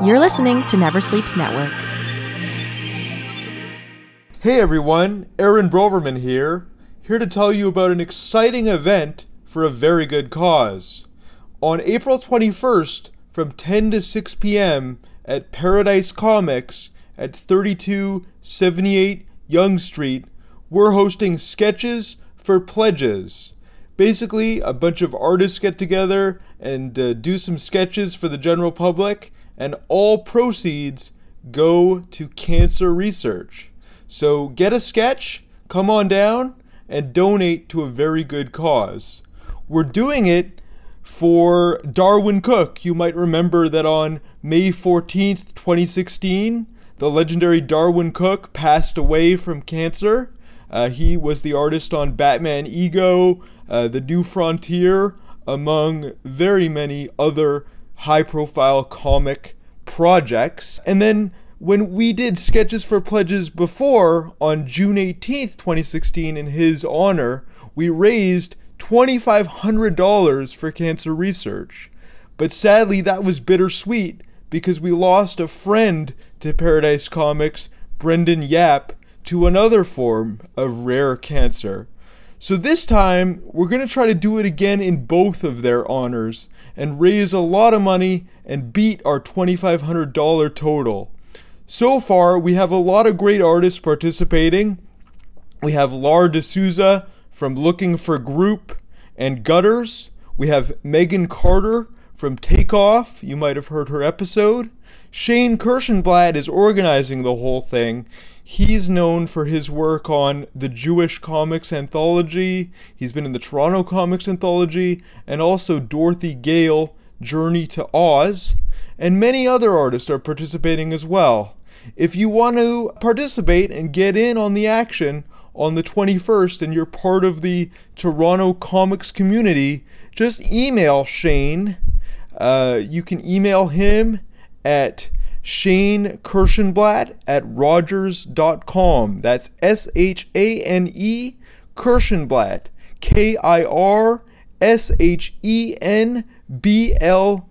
You're listening to Never Sleeps Network. Hey everyone, Aaron Broverman here, here to tell you about an exciting event for a very good cause. On April 21st, from 10 to 6 p.m. at Paradise Comics at 3278 Yonge Street, we're hosting Sketches for Pledges. Basically, a bunch of artists get together and uh, do some sketches for the general public, and all proceeds go to cancer research. So get a sketch, come on down, and donate to a very good cause. We're doing it for Darwyn Cooke. You might remember that on May 14th, 2016, the legendary Darwyn Cooke passed away from cancer. Uh, he was the artist on Batman Ego, uh, The New Frontier, among very many other high profile comic projects. And then when we did sketches for pledges before on June 18th, 2016, in his honor, we raised $2,500 for cancer research. But sadly, that was bittersweet because we lost a friend to Paradise Comics, Brendan Yap, to another form of rare cancer. So this time, we're going to try to do it again in both of their honors and raise a lot of money and beat our $2,500 total. So far, we have a lot of great artists participating. We have Lar deSouza from Looking for Group and Gutters. We have Megan Carter from Takeoff. You might have heard her episode. Shane Kirshenblatt is organizing the whole thing. He's known for his work on the Jewish Comics Anthology. He's been in the Toronto Comics Anthology and also Dorothy Gale Journey to Oz. And many other artists are participating as well. If you want to participate and get in on the action on the 21st and you're part of the Toronto comics community, just email Shane. Uh, you can email him at Shane Kirshenblatt at Rogers.com. That's S H A N E Kirshenblatt. K I R S H E N B L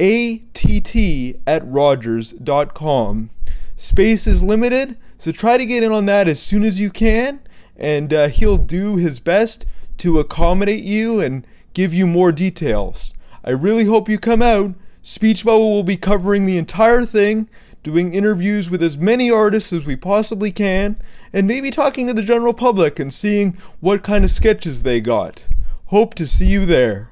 A T T at Rogers.com. Space is limited, so try to get in on that as soon as you can, and uh, he'll do his best to accommodate you and give you more details. I really hope you come out. Speech Bubble will be covering the entire thing, doing interviews with as many artists as we possibly can, and maybe talking to the general public and seeing what kind of sketches they got. Hope to see you there.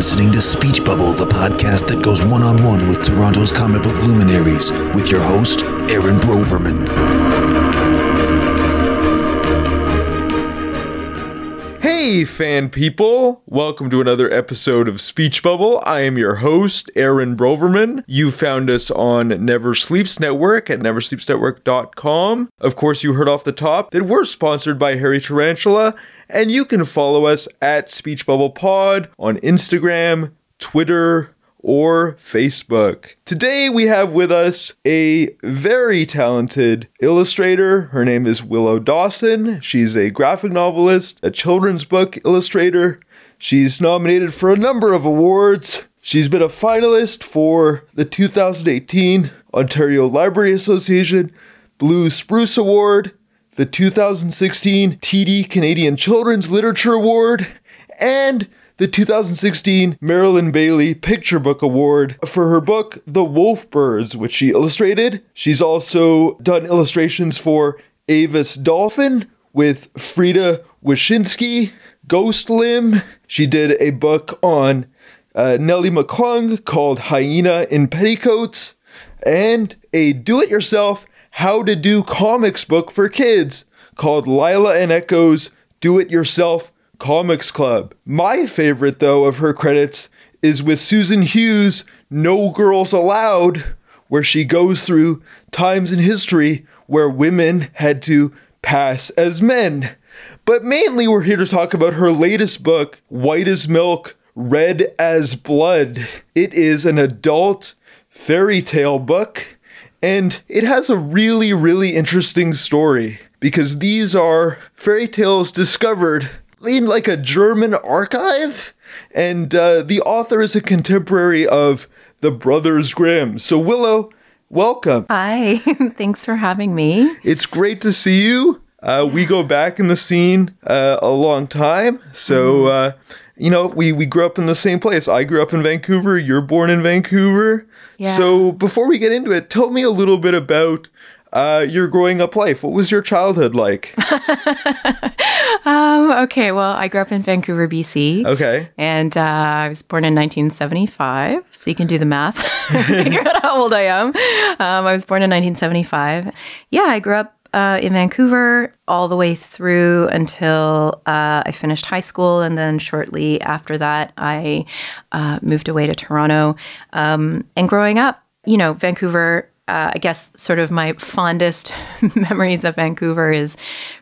Listening to Speech Bubble, the podcast that goes one on one with Toronto's comic book luminaries, with your host, Aaron Broverman. Hey, fan people! Welcome to another episode of Speech Bubble. I am your host, Aaron Broverman. You found us on Never Sleeps Network at neversleepsnetwork.com. Of course, you heard off the top that we're sponsored by Hairy Tarantula, and you can follow us at Speech Bubble Pod on Instagram, Twitter, or Facebook. Today we have with us a very talented illustrator. Her name is Willow Dawson. She's a graphic novelist, a children's book illustrator. She's nominated for a number of awards. She's been a finalist for the 2018 Ontario Library Association Blue Spruce Award, the 2016 TD Canadian Children's Literature Award, and the 2016 Marilyn Baillie Picture Book Award for her book The Wolf Birds, which she illustrated. She's also done illustrations for Avis Dolphin with Frieda Wishinsky, Ghost Limb. She did a book on uh, Nellie McClung called Hyena in Petticoats, and a do it yourself how to do comics book for kids called Lila and Ecco's Do It Yourself Comics Club. My favorite, though, of her credits is with Susan Hughes' No Girls Allowed, where she goes through times in history where women had to pass as men. But mainly, we're here to talk about her latest book, White as Milk, Red as Blood. It is an adult fairy tale book, And it has a really, really interesting story because these are fairy tales discovered in like a German archive. And uh, the author is a contemporary of the Brothers Grimm. So, Willow, welcome. Hi, thanks for having me. It's great to see you. Uh, we go back in the scene uh, a long time. So, uh, you know, we, we grew up in the same place. I grew up in Vancouver. You're born in Vancouver. Yeah. So, before we get into it, tell me a little bit about uh, your growing up life. What was your childhood like? Um, okay, well, I grew up in Vancouver, BC. Okay. And uh, I was born in 1975, so you can do the math, figure out how old I am. Um, I was born in 1975. Yeah, I grew up uh, in Vancouver all the way through until uh, I finished high school. And then shortly after that, I uh, moved away to Toronto. Um, and growing up, you know, Vancouver uh, I guess sort of my fondest memories of Vancouver is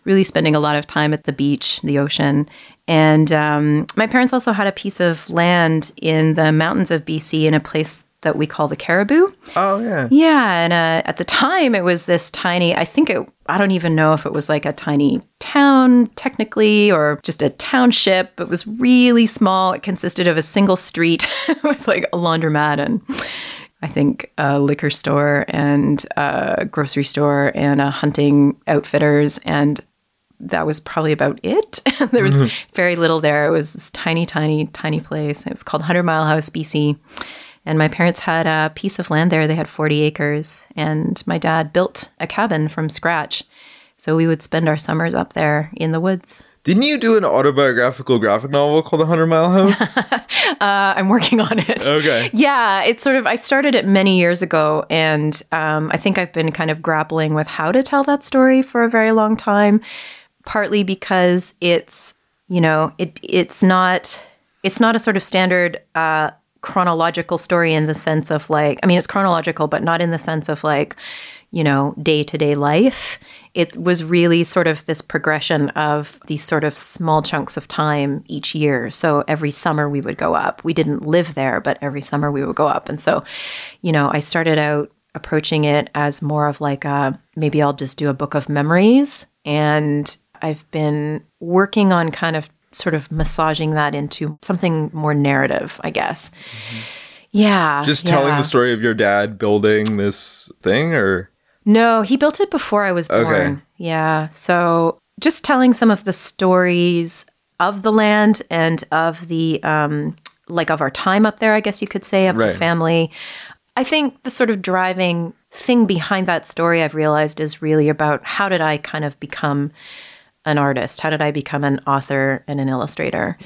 really spending a lot of time at the beach, the ocean. And um, my parents also had a piece of land in the mountains of BC in a place that we call the Cariboo. Oh, yeah. Yeah, and uh, at the time it was this tiny. I think it. I don't even know if it was like a tiny town technically or just a township. It was really small. It consisted of a single street with like a laundromat and I think a liquor store and a grocery store and a hunting outfitters and that was probably about it. there was mm-hmm. very little there. It was this tiny, tiny, tiny place. It was called Hundred Mile House, BC. And my parents had a piece of land there. They had 40 acres. And my dad built a cabin from scratch. So we would spend our summers up there in the woods. Didn't you do an autobiographical graphic novel called The Hundred Mile House? Uh, I'm working on it. Okay. Yeah, it's sort of, I started it many years ago, and um, I think I've been kind of grappling with how to tell that story for a very long time, partly because it's, you know, it it's not, it's not a sort of standard uh, chronological story in the sense of like, I mean, it's chronological, but not in the sense of like, you know, day to day life. It was really sort of this progression of these sort of small chunks of time each year. So every summer we would go up. We didn't live there, but every summer we would go up. And so, you know, I started out approaching it as more of like a maybe I'll just do a book of memories. And I've been working on kind of sort of massaging that into something more narrative, I guess. Mm-hmm. Yeah. Just telling yeah. the story of your dad building this thing, or No, he built it before I was born. Okay. Yeah. So just telling some of the stories of the land and of the, um, like of our time up there, I guess you could say, of Right. the family. I think the sort of driving thing behind that story I've realized is really about how did I kind of become an artist? How did I become an author and an illustrator?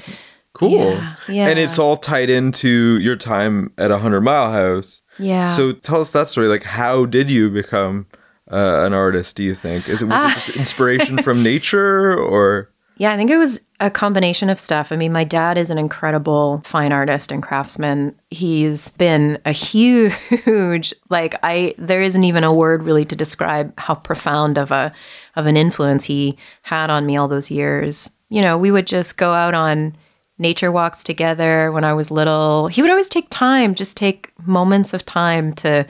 Cool. Yeah, yeah. And it's all tied into your time at a Hundred Mile House. Yeah. So tell us that story. Like, how did you become uh, an artist? Do you think is it, was Ah. it just inspiration from nature, or Yeah, I think it was a combination of stuff. I mean, my dad is an incredible fine artist and craftsman. He's been a huge like I there isn't even a word really to describe how profound of a of an influence he had on me all those years. You know, we would just go out on nature walks together when I was little. He would always take time, just take moments of time to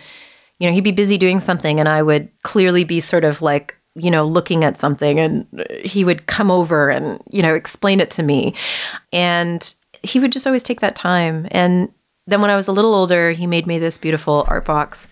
you know, he'd be busy doing something and I would clearly be sort of like, you know, looking at something and he would come over and, you know, explain it to me. And he would just always take that time. And then when I was a little older, he made me this beautiful art box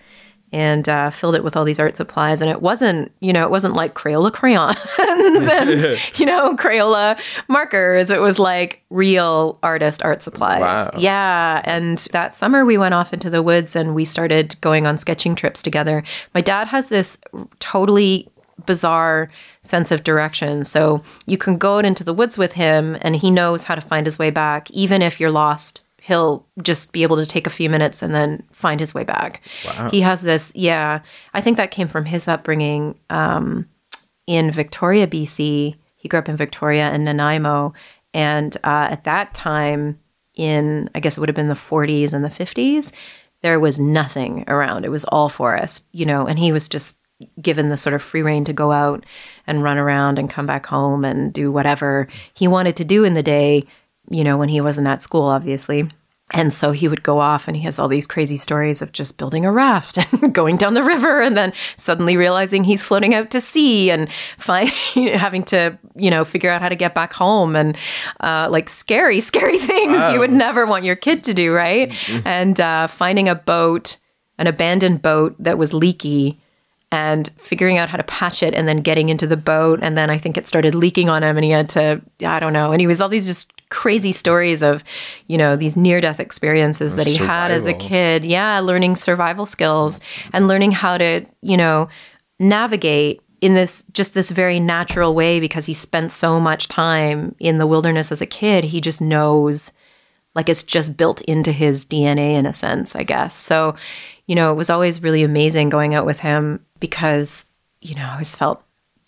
and uh, filled it with all these art supplies. And it wasn't, you know, it wasn't like Crayola crayons and, you know, Crayola markers. It was like real artist art supplies. Wow. Yeah. And that summer we went off into the woods and we started going on sketching trips together. My dad has this totally bizarre sense of direction. So you can go out into the woods with him and he knows how to find his way back, even if you're lost. He'll just be able to take a few minutes and then find his way back. He has this, yeah. I think that came from his upbringing um, in Victoria, BC. He grew up in Victoria and Nanaimo. And uh, at that time, in I guess it would have been the 40s and the 50s, there was nothing around. It was all forest, you know, and he was just given the sort of free reign to go out and run around and come back home and do whatever he wanted to do in the day, you know, when he wasn't at school, obviously. And so he would go off and he has all these crazy stories of just building a raft and going down the river and then suddenly realizing he's floating out to sea and find, having to, you know, figure out how to get back home and uh, like scary, scary things you would never want your kid to do, right? And uh, finding a boat, an abandoned boat that was leaky and figuring out how to patch it and then getting into the boat. And then I think it started leaking on him and he had to, I don't know. And he was all these just crazy stories of, you know, these near death experiences that he had as a kid. Yeah, learning survival skills and learning how to, you know, navigate in this just this very natural way because he spent so much time in the wilderness as a kid. He just knows like it's just built into his DNA in a sense, I guess. So, you know, it was always really amazing going out with him because, you know, I always felt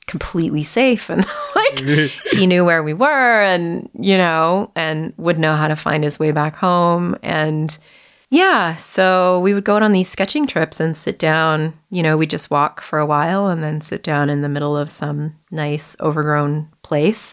completely safe and like he knew where we were and, you know, and would know how to find his way back home. And yeah, so we would go out on these sketching trips and sit down, you know, we just walk for a while and then sit down in the middle of some nice overgrown place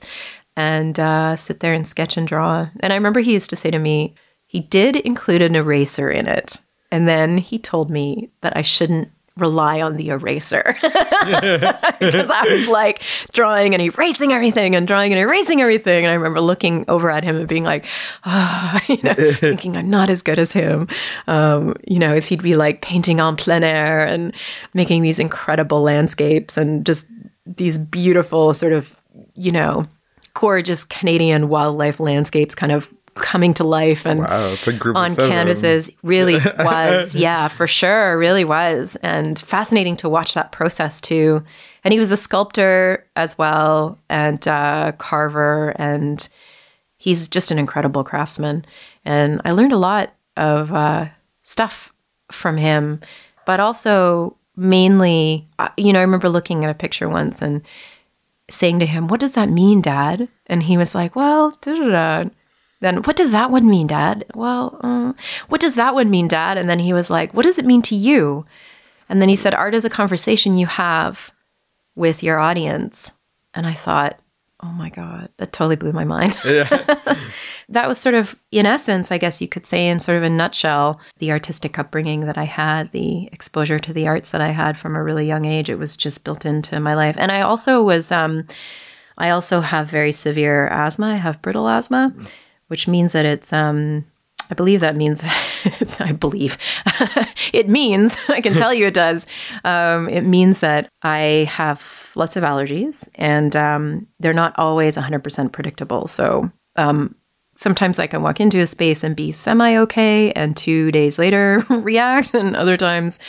and uh, sit there and sketch and draw. And I remember he used to say to me, he did include an eraser in it. And then he told me that I shouldn't rely on the eraser because I was like drawing and erasing everything and drawing and erasing everything. And I remember looking over at him and being like, ah, you know, thinking I'm not as good as him. Um, you know, as he'd be like painting on plein air and making these incredible landscapes and just these beautiful sort of, you know, gorgeous Canadian wildlife landscapes kind of coming to life and Wow, it's a group on canvases. Really was. Yeah for sure. Really was. And fascinating to watch that process too. And he was a sculptor as well and uh, carver and he's just an incredible craftsman. And i learned a lot of uh, stuff from him but also mainly uh, you know i remember looking at a picture once and saying to him what does that mean dad? And he was like well da da da then what does that one mean dad? Well uh, what does that one mean dad? And then he was like what does it mean to you? And then he said art is a conversation you have with your audience. And i thought oh my god that totally blew my mind. Yeah. that was sort of in essence i guess you could say in sort of a nutshell the artistic upbringing that i had the exposure to the arts that i had from a really young age it was just built into my life. And i also was um, i also have very severe asthma. I have brittle asthma which means that it's um I believe that means it's, I believe it means I can tell you it does. Um, it means that I have lots of allergies and um, they're not always 100% predictable. So um, sometimes I can walk into a space and be semi okay, and two days later react, and other times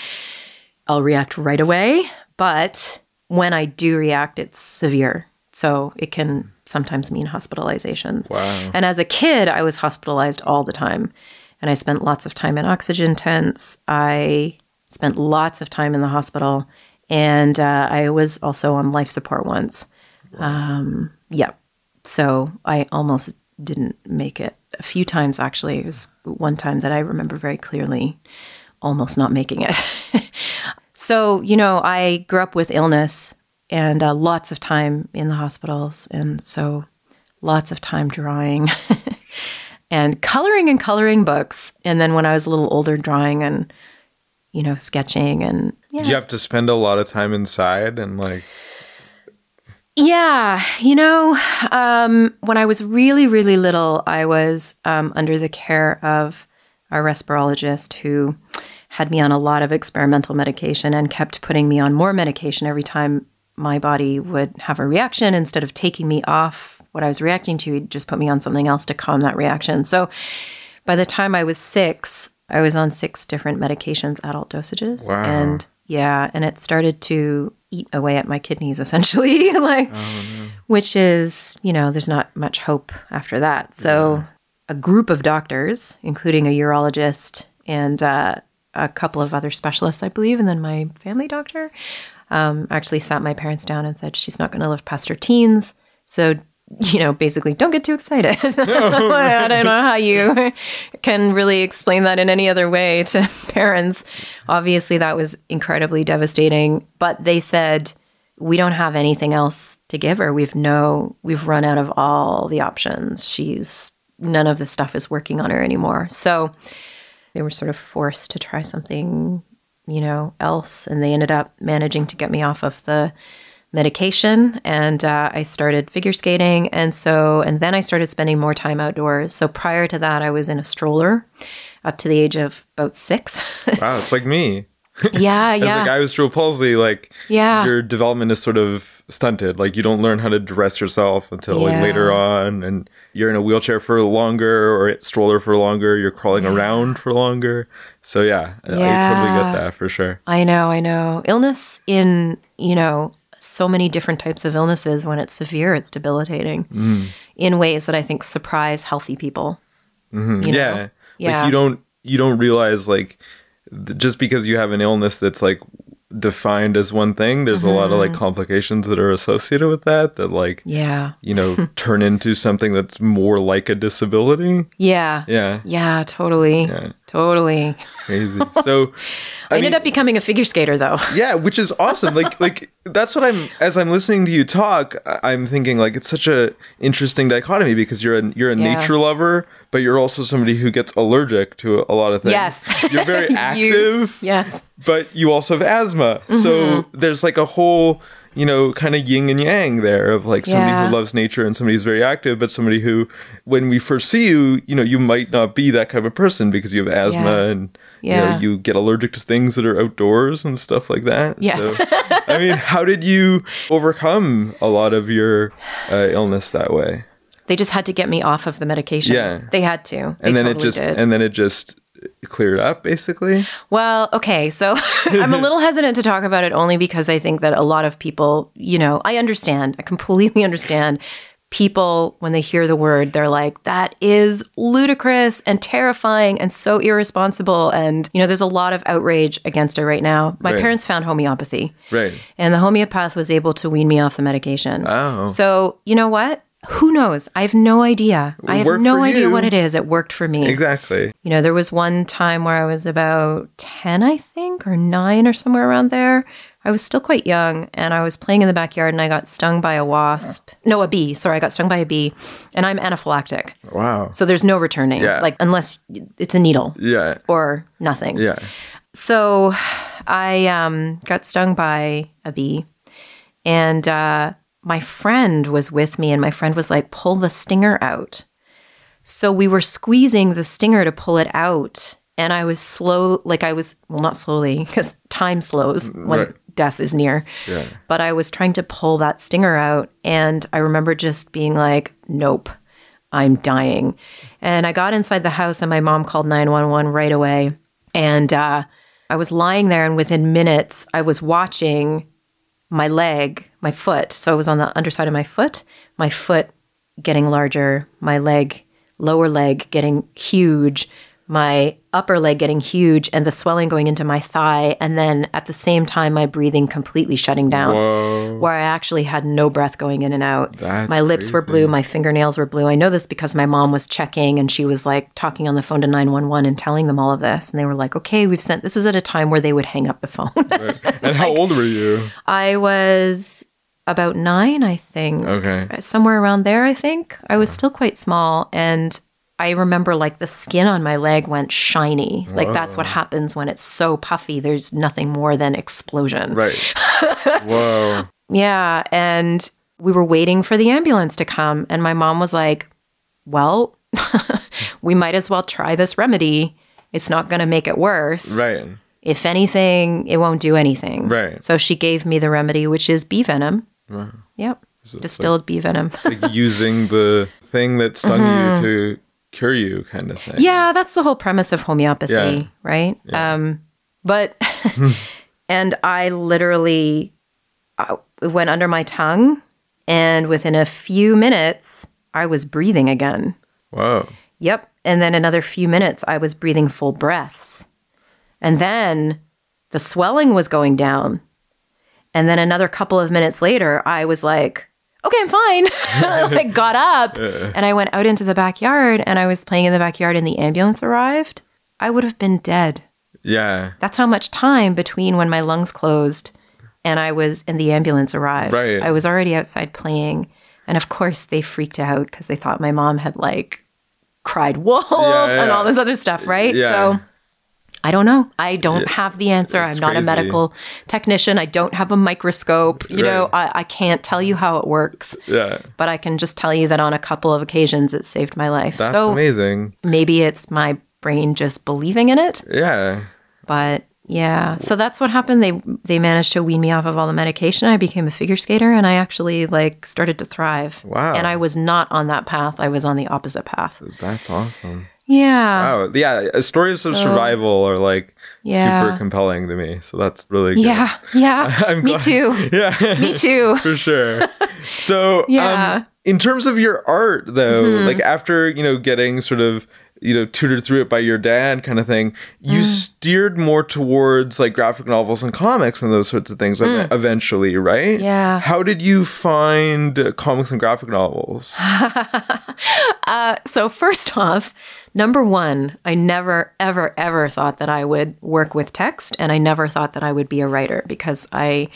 I'll react right away. But when I do react, it's severe. So it can sometimes mean hospitalizations. Wow. And as a kid, I was hospitalized all the time. And I spent lots of time in oxygen tents. I spent lots of time in the hospital. And uh, I was also on life support once. Um, yeah. So I almost didn't make it a few times, actually. It was one time that I remember very clearly almost not making it. so, you know, I grew up with illness and uh, lots of time in the hospitals. And so lots of time drawing and coloring and coloring books. And then when I was a little older, drawing and, you know, sketching and Did you have to spend a lot of time inside and like Yeah, you know, um, when I was really, really little, I was um, under the care of a respirologist who had me on a lot of experimental medication and kept putting me on more medication every time my body would have a reaction. Instead of taking me off what I was reacting to, he'd just put me on something else to calm that reaction. So by the time I was six, I was on six different medications, adult dosages. Wow. And yeah, and it started to eat away at my kidneys essentially, like which is, you know, there's not much hope after that. So a group of doctors, including a urologist and uh, a couple of other specialists, I believe, and then my family doctor, um, actually sat my parents down and said, she's not going to live past her teens. So, you know, basically, don't get too excited. I don't know how you can really explain that in any other way to parents. Obviously, that was incredibly devastating. But they said, we don't have anything else to give her. We've no, we've run out of all the options. She's none of the stuff is working on her anymore. So they were sort of forced to try something, you know, else. And they ended up managing to get me off of the medication. And uh, I started figure skating. And so, and then I started spending more time outdoors. So prior to that, I was in a stroller up to the age of about six. Wow, it's like me. Yeah, yeah. As yeah. a guy with cerebral palsy, like Yeah. your development is sort of stunted. Like you don't learn how to dress yourself until like later on, and you're in a wheelchair for longer or a stroller for longer. You're crawling around for longer. So yeah, I- I totally get that for sure. I know, I know. Illness in, you know, so many different types of illnesses, when it's severe, it's debilitating Mm. in ways that I think surprise healthy people. you know? Mm-hmm. yeah. Yeah. Like you don't you don't realize like just because you have an illness that's like defined as one thing, there's a lot of Mm-hmm. like complications that are associated with that that like Yeah. you know turn into something that's more like a disability. Yeah. Yeah. Yeah, totally. Yeah. Totally. Crazy. So I, ended up becoming a figure skater though. yeah which is awesome like like that's what i'm as i'm listening to you talk I- i'm thinking like it's such a interesting dichotomy because you're a you're a Yeah. nature lover but you're also somebody who gets allergic to a lot of things Yes. you're very You- active yes. but you also have asthma so Mm-hmm. there's like a whole you know kind of yin and yang there of like somebody Yeah. who loves nature and somebody who's very active but somebody who when we first see you you know you might not be that kind of person because you have asthma Yeah. and you know you get allergic to things that are outdoors and stuff like that Yes. so, i mean how did you overcome a lot of your uh, illness that way They just had to get me off of the medication. Yeah. They had to. They and then totally it just did. and then it just cleared up basically Well, okay. So I'm a little hesitant to talk about it only because I think that a lot of people, you know, I understand, I completely understand. People, when they hear the word, they're like, that is ludicrous and terrifying and so irresponsible. And, you know, there's a lot of outrage against it right now. My Right. parents found homeopathy, right and the homeopath was able to wean me off the medication. Oh. So, you know what? Who knows? I have no idea. I have worked no idea you. what it is. It worked for me. exactly You know, there was one time where I was about 10, I think, or nine or somewhere around there. I was still quite young and I was playing in the backyard and I got stung by a wasp. No, a bee. Sorry, I got stung by a bee and I'm anaphylactic. wow So there's no returning, Yeah. like, unless it's a needle yeah or nothing. yeah So I um, got stung by a bee, and uh, my friend was with me, and my friend was like, pull the stinger out. So we were squeezing the stinger to pull it out, and I was slow, like I was, well, not slowly, because time slows when Right. death is near. Yeah. But I was trying to pull that stinger out, and I remember just being like, nope. I'm dying. And I got inside the house, and my mom called 911 right away. And uh, I was lying there, and within minutes, I was watching my leg, my foot. So it was on the underside of my foot, my foot getting larger, my leg, lower leg getting huge, my upper leg getting huge, and the swelling going into my thigh. And then at the same time, my breathing completely shutting down, Whoa. where I actually had no breath going in and out. That's my lips were blue, my fingernails were blue. I know this because my mom was checking and she was like talking on the phone to 911 and telling them all of this. And they were like, okay, we've sent, this was at a time where they would hang up the phone. and how old were you I was about nine, I think. okay Somewhere around there, I think. I was still quite small. And I remember like the skin on my leg went shiny. Like that's what happens when it's so puffy. There's nothing more than explosion. right whoa Yeah. And we were waiting for the ambulance to come. And my mom was like, well, we might as well try this remedy. It's not going to make it worse. right If anything, it won't do anything. Right. So she gave me the remedy, which is bee venom. Yep. it's Distilled bee venom. like using the thing that stung you mm-hmm. to cure you kind of thing yeah, that's the whole premise of homeopathy, Yeah. right? Um, but, and I literally uh, went under my tongue, and within a few minutes, I was breathing again. whoa Yep. And then another few minutes, I was breathing full breaths. And then the swelling was going down. And then another couple of minutes later, I was like, okay, I'm fine. I got up and I went out into the backyard and I was playing in the backyard and the ambulance arrived. I would have been dead. yeah That's how much time between when my lungs closed and I was and the ambulance arrived. Right. I was already outside playing. And of course they freaked out because they thought my mom had like cried wolf Yeah, and all this other stuff, right? Yeah. So I don't know. I don't have the answer. I'm not crazy. a medical technician. I don't have a microscope. You know, I, I can't tell you how it works, Yeah. but I can just tell you that on a couple of occasions it saved my life. That's so amazing. maybe it's my brain just believing in it. Yeah. But yeah, so that's what happened. They they managed to wean me off of all the medication. I became a figure skater, and I actually like started to thrive. Wow. And I was not on that path. I was on the opposite path. That's awesome. Yeah. Wow. Yeah. uh, Stories of survival are like Yeah. super compelling to me. So that's really good. Yeah. Yeah. I'm me glad- too. Yeah. Me too. for sure. So, Yeah. um, in terms of your art, though, Mm-hmm. like after you know getting sort of you know tutored through it by your dad, kind of thing, you Mm. steered more towards like graphic novels and comics and those sorts of things ev- eventually, right? Mm. Yeah. How did you find uh, comics and graphic novels? So first off, number one, I never, ever, ever thought that I would work with text, and I never thought that I would be a writer because I,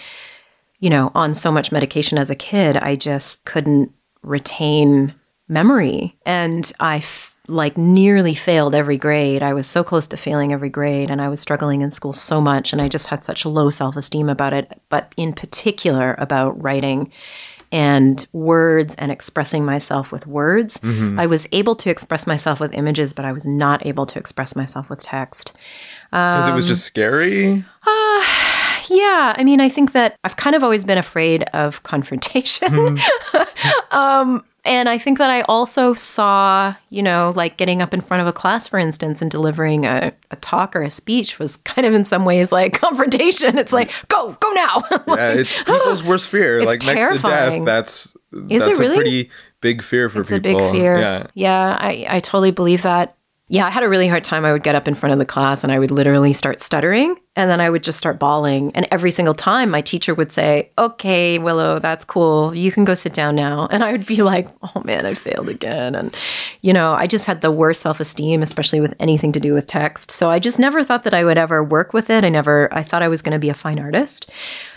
you know, on so much medication as a kid, I just couldn't retain memory, and I. F- like nearly failed every grade. I was so close to failing every grade and I was struggling in school so much and I just had such low self-esteem about it, but in particular about writing and words and expressing myself with words. I was able to express myself with images, but I was not able to express myself with text. Because it was Um, just scary. Yeah, I mean, I think that I've kind of always been afraid of confrontation. um, and I think that I also saw, you know, like getting up in front of a class, for instance, and delivering a, a talk or a speech was kind of in some ways like confrontation. It's like, go, go now. Yeah, it's people's worst fear. Like next to death, that's Is it that's really? a pretty big fear for it's a people. big fear. Yeah. yeah I, I totally believe that. Yeah, I had a really hard time. I would get up in front of the class and I would literally start stuttering and then I would just start bawling. And every single time my teacher would say, Okay, Willow, that's cool. You can go sit down now. And I would be like, Oh man, I failed again. And, you know, I just had the worst self esteem, especially with anything to do with text. So I just never thought that I would ever work with it. I never, I thought I was going to be a fine artist.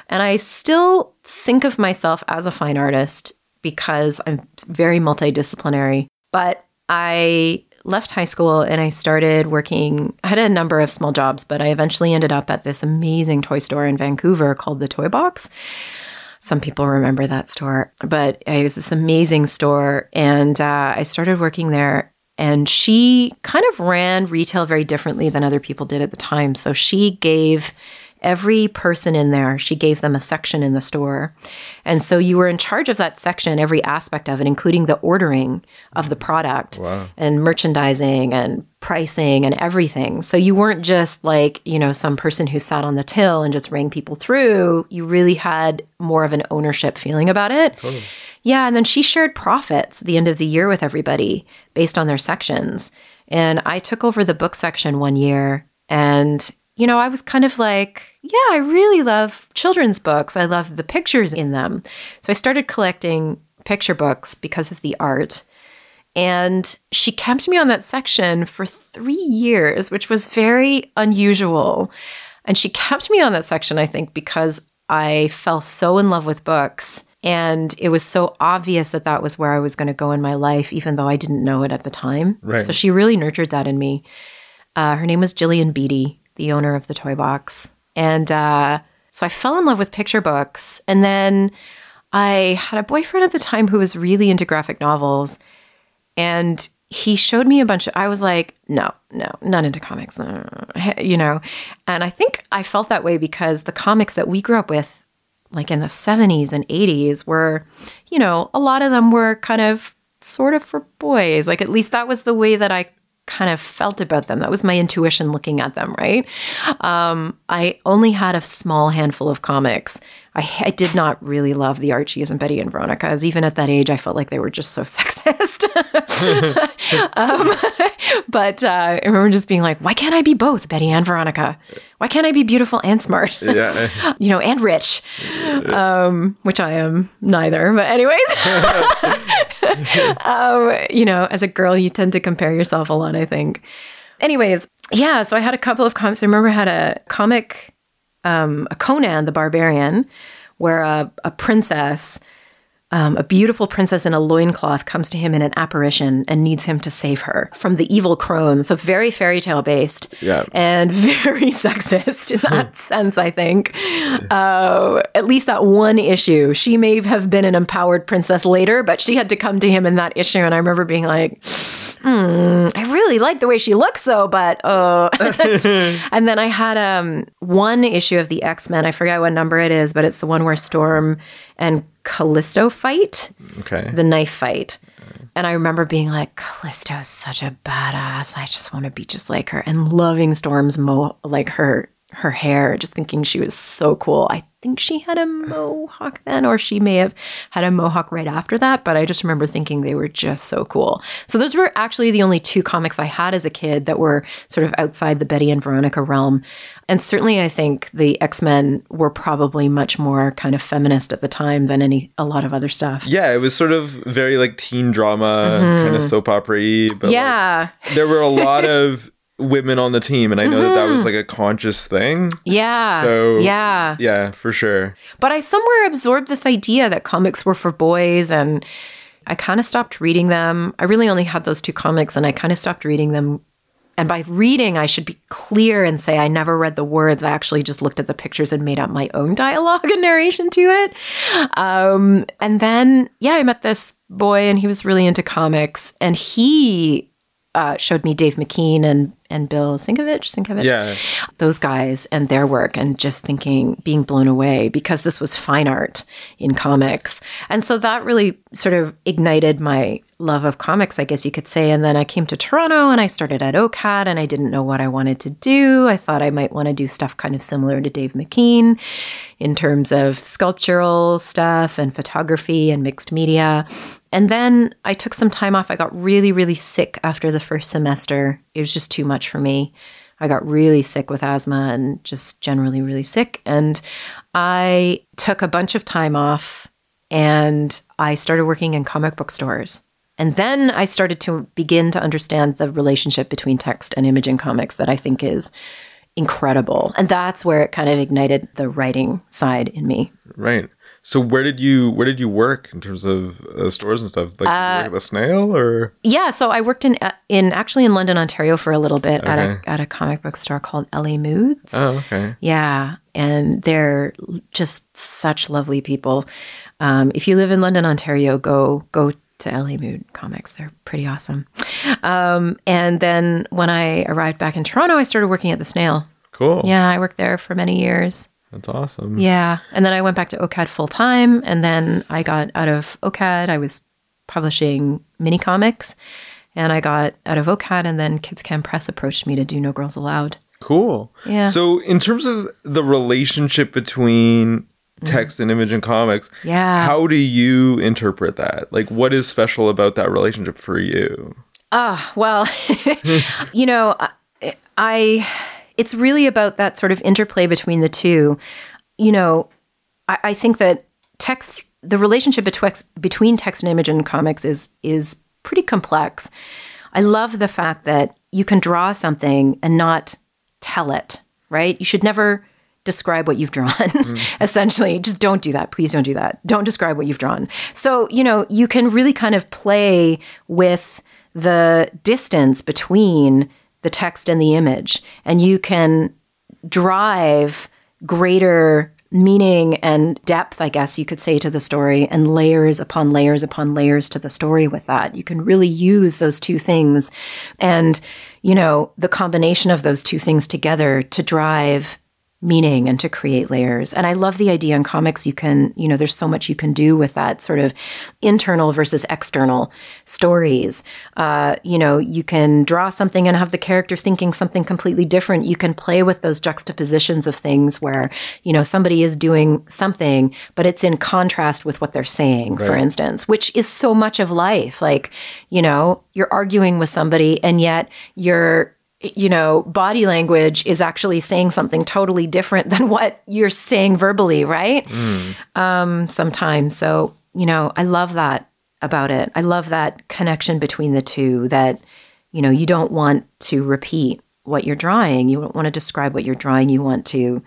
And I still think of myself as a fine artist because I'm very multidisciplinary. But I left high school and I started working. I had a number of small jobs, but I eventually ended up at this amazing toy store in Vancouver called the Toy Box. Some people remember that store, but it was this amazing store. And uh, I started working there. And she kind of ran retail very differently than other people did at the time. So she gave every person in there, she gave them a section in the store. And so you were in charge of that section, every aspect of it, including the ordering of the product and merchandising and pricing and everything. So you weren't just like, you know, some person who sat on the till and just rang people through. You really had more of an ownership feeling about it. Yeah, and then she shared profits at the end of the year with everybody based on their sections. And I took over the book section one year and you know, I was kind of like, yeah, I really love children's books. I love the pictures in them. So I started collecting picture books because of the art. And she kept me on that section for three years, which was very unusual. And she kept me on that section, I think, because I fell so in love with books. And it was so obvious that that was where I was going to go in my life, even though I didn't know it at the time. Right. So she really nurtured that in me. Uh, her name was Jillian Beatty, the owner of the Toy Box. And uh, so I fell in love with picture books. And then I had a boyfriend at the time who was really into graphic novels. And he showed me a bunch of, I was like, no, no, not into comics, you know. And I think I felt that way because the comics that we grew up with, like in the 70s and 80s, were, you know, a lot of them were kind of sort of for boys. Like at least that was the way that I kind of felt about them. That was my intuition looking at them, right? Um, I only had a small handful of comics. I, I did not really love the Archies and Betty and Veronica's. Even at that age, I felt like they were just so sexist. um, but uh, I remember just being like, why can't I be both Betty and Veronica? Why can't I be beautiful and smart? Yeah. you know, and rich, um, which I am neither. But anyways, um, you know, as a girl, you tend to compare yourself a lot. I think. Anyways, yeah. So I had a couple of comics. I remember I had a comic, um, a Conan the Barbarian, where a, a princess um, a beautiful princess in a loincloth comes to him in an apparition and needs him to save her from the evil crone. So very fairy tale based Yeah. and very sexist in that sense, I think. Uh, at least that one issue. She may have been an empowered princess later, but she had to come to him in that issue. And I remember being like, hmm, I really like the way she looks though, but uh and then I had um one issue of the X-Men, I forget what number it is, but it's the one where Storm and Callisto fight, Okay. the knife fight. And I remember being like, Callisto's such a badass. I just want to be just like her. And loving Storm's mo like her her hair, just thinking she was so cool. I think she had a mohawk then, or she may have had a mohawk right after that, but I just remember thinking they were just so cool. So those were actually the only two comics I had as a kid that were sort of outside the Betty and Veronica realm. And certainly I think the X-Men were probably much more kind of feminist at the time than any a lot of other stuff. Yeah, it was sort of very like teen drama, kind of soap opera y. But like, Mm-hmm. Yeah. there were a lot of women on the team, and I know that that was like a conscious thing. Yeah. So yeah. yeah, for sure. But I somewhere absorbed this idea that comics were for boys and I kind of stopped reading them. I really only had those two comics and I kind of stopped reading them. And by reading, I should be clear and say I never read the words. I actually just looked at the pictures and made up my own dialogue and narration to it. Um, and then, yeah, I met this boy and he was really into comics and he uh, showed me Dave McKean and, and Bill Sienkiewicz. Sienkiewicz Yeah. those guys and their work and just thinking being blown away because this was fine art in comics and so that really sort of ignited my love of comics i guess you could say and then i came to toronto and i started at ocad and i didn't know what i wanted to do i thought i might want to do stuff kind of similar to dave mckean in terms of sculptural stuff and photography and mixed media and then I took some time off. I got really, really sick after the first semester. It was just too much for me. I got really sick with asthma and just generally really sick. And I took a bunch of time off and I started working in comic book stores. And then I started to begin to understand the relationship between text and image in comics that I think is incredible. And that's where it kind of ignited the writing side in me. Right. So where did you where did you work in terms of uh, stores and stuff? Like Uh, at the Snail or Yeah, so I worked in uh, in actually in London, Ontario for a little bit at a at a comic book store called LA Moods. oh okay Yeah, and they're just such lovely people. Um, if you live in London, Ontario, go go to LA Mood Comics. They're pretty awesome. Um, and then when I arrived back in Toronto, I started working at the Snail. cool Yeah, I worked there for many years. that's awesome Yeah. And then I went back to OCAD full time. And then I got out of OCAD. I was publishing mini comics. And I got out of OCAD. And then Kids Can Press approached me to do No Girls Allowed. Cool. Yeah. So, in terms of the relationship between text and image and comics. Yeah. how do you interpret that? Like, what is special about that relationship for you? Ah, well, you know, I, I, it's really about that sort of interplay between the two. You know, I, I think that text, the relationship betwixt, between text and image in comics is is pretty complex. I love the fact that you can draw something and not tell it. Right? You should never describe what you've drawn. Mm. Essentially just don't do that. Please don't do that. Don't describe what you've drawn. So you know you can really kind of play with the distance between the text and the image and you can drive greater meaning and depth i guess you could say to the story and layers upon layers upon layers to the story with that. You can really use those two things and you know the combination of those two things together to drive meaning and to create layers. And I love the idea in comics you can, you know, there's so much you can do with that sort of internal versus external stories. Uh, you know, you can draw something and have the character thinking something completely different. You can play with those juxtapositions of things where, you know, somebody is doing something, but it's in contrast with what they're saying, for instance, which is so much of life. Like, you know, you're arguing with somebody and yet you're you know, body language is actually saying something totally different than what you're saying verbally, right? Um, sometimes. So, you know, I love that about it. I love that connection between the two that, you know, you don't want to repeat what you're drawing. You don't want to describe what you're drawing. You want to,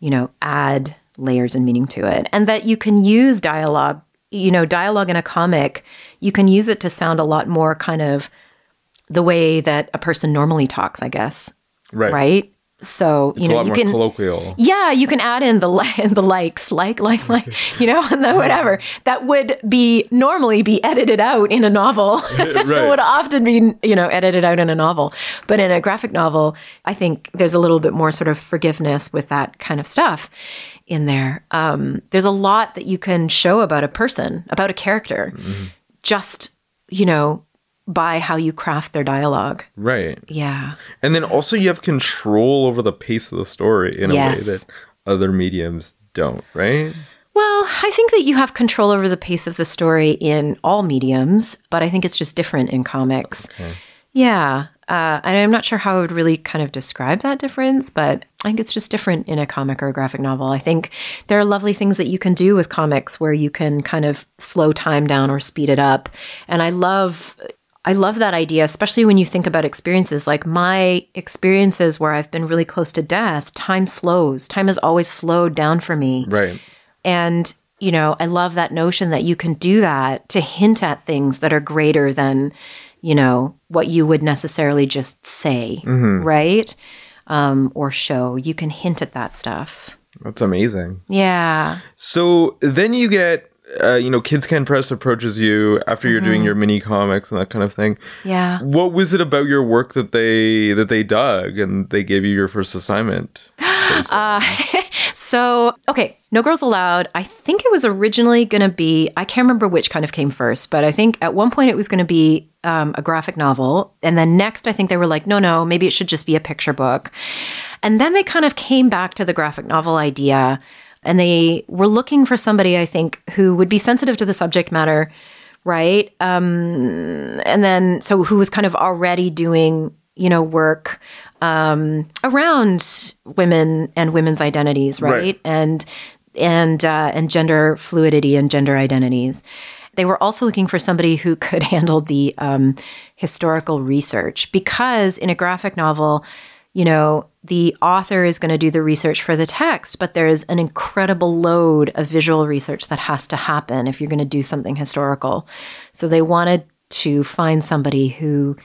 you know, add layers and meaning to it. And that you can use dialogue you know, dialogue in a comic, you can use it to sound a lot more kind of the way that a person normally talks, I guess. Right. Right? So, you a know, you more can colloquial. yeah, you can add in the li- the likes, like, like, like, you know, and the whatever that would be normally be edited out in a novel. it would often be, you know, edited out in a novel, but in a graphic novel, I think there's a little bit more sort of forgiveness with that kind of stuff in there. Um, there's a lot that you can show about a person, about a character, just you know, by how you craft their dialogue. Right. Yeah. And then also you have control over the pace of the story in a Yes. way that other mediums don't, right? Well, I think that you have control over the pace of the story in all mediums, but I think it's just different in comics. Yeah. Uh, and I'm not sure how I would really kind of describe that difference, but I think it's just different in a comic or a graphic novel. I think there are lovely things that you can do with comics where you can kind of slow time down or speed it up. And I love I love that idea, especially when you think about experiences like my experiences where I've been really close to death. Time slows. Time has always slowed down for me. Right. And, you know, I love that notion that you can do that to hint at things that are greater than, you know, what you would necessarily just say, right? Um, or show. You can hint at that stuff. That's amazing. Yeah. So then you get, uh, you know, Kids Can Press approaches you after you're Mm-hmm. doing your mini comics and that kind of thing. Yeah. What was it about your work that they that they dug and they gave you your first assignment? on? So, okay, No Girls Allowed, I think it was originally going to be, I can't remember which kind of came first, but I think at one point it was going to be um, a graphic novel. And then next, I think they were like, no, no, maybe it should just be a picture book. And then they kind of came back to the graphic novel idea and they were looking for somebody, I think, who would be sensitive to the subject matter, right? Um, and then, so who was kind of already doing, you know, work um, around women and women's identities, right? Right. And and uh, and gender fluidity and gender identities. They were also looking for somebody who could handle the um, historical research because in a graphic novel, you know, the author is going to do the research for the text, but there is an incredible load of visual research that has to happen if you're going to do something historical. So they wanted to find somebody who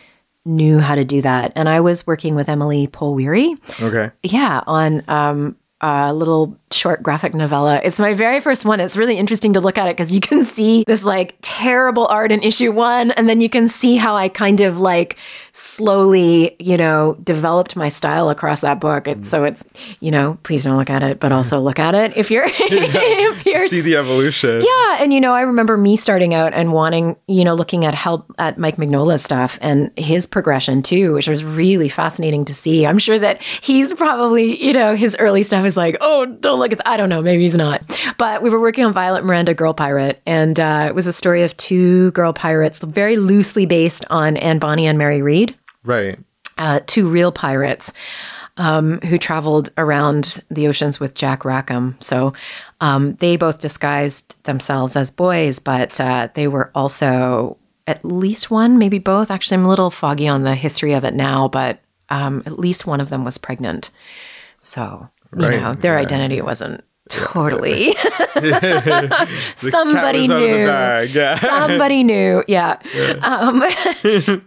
knew how to do that. And I was working with Emily Pohl-Weary okay. yeah, on um, a little short graphic novella. It's my very first one. It's really interesting to look at it because you can see this like terrible art in issue one, and then you can see how I kind of like slowly, you know, developed my style across that book. It's mm. so it's, you know, please don't look at it, but also look at it if you're if you're See the evolution. yeah, and you know, I remember me starting out and wanting, you know, looking at help at Mike Mignola's stuff and his progression too, which was really fascinating to see. I'm sure that he's probably, you know, his early stuff is like, oh, don't look at. Th-. I don't know, maybe he's not. But we were working on Violet Miranda, Girl Pirate, and uh, it was a story of two girl pirates, very loosely based on Anne Bonny and Mary Read Right. uh, two real pirates um, who traveled around the oceans with Jack Rackham. So um, they both disguised themselves as boys, but uh, they were also at least one, maybe both. Actually, I'm a little foggy on the history of it now, but um, at least one of them was pregnant. So, you know, their yeah. identity wasn't totally. Somebody cat was out of the knew. Yeah. Somebody knew. Yeah. Um,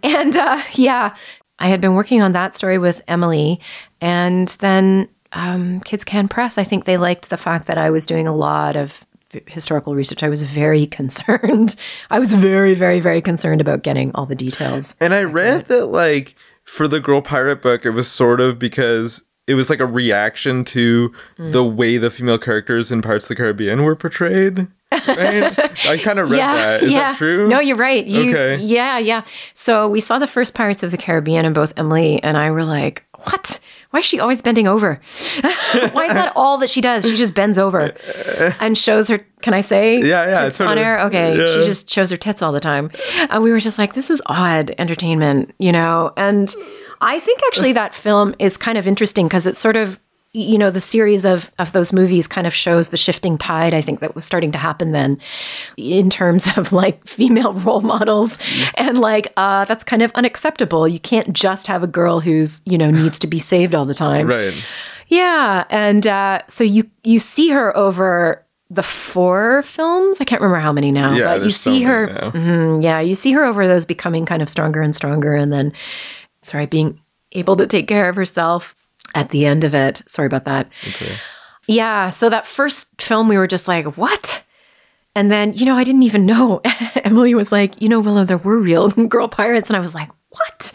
and uh, yeah, I had been working on that story with Emily. And then um, Kids Can Press, I think they liked the fact that I was doing a lot of historical research. I was very concerned. I was very, very, very concerned about getting all the details. And I read that like for the Girl Pirate book, it was sort of because it was like a reaction to Hmm. the way the female characters in Pirates of the Caribbean were portrayed. Right? I kind of read that. Is that true? No, you're right. You, Okay. Yeah, yeah. So we saw the first Pirates of the Caribbean, and both Emily and I were like, "What? Why is she always bending over? Why is that all that she does? She just bends over and shows her. Can I say? Yeah, yeah, tits on air. Okay, she just shows her tits all the time, and we were just like, "This is odd entertainment," you know. And I think actually that film is kind of interesting because it's sort of you know the series of of those movies kind of shows the shifting tide i think that was starting to happen then in terms of like female role models and like uh that's kind of unacceptable you can't just have a girl who's you know needs to be saved all the time Right. yeah, and uh, so you you see her over the four films. I can't remember how many now, Yeah, but you there's so see her. Mhm, yeah, you see her over those becoming kind of stronger and stronger, and then, sorry, being able to take care of herself at the end of it. Sorry about that. Yeah, so that first film, we were just like, what? And then, you know, I didn't even know. Emily was like, you know, Willow, there were real girl pirates. And I was like, what?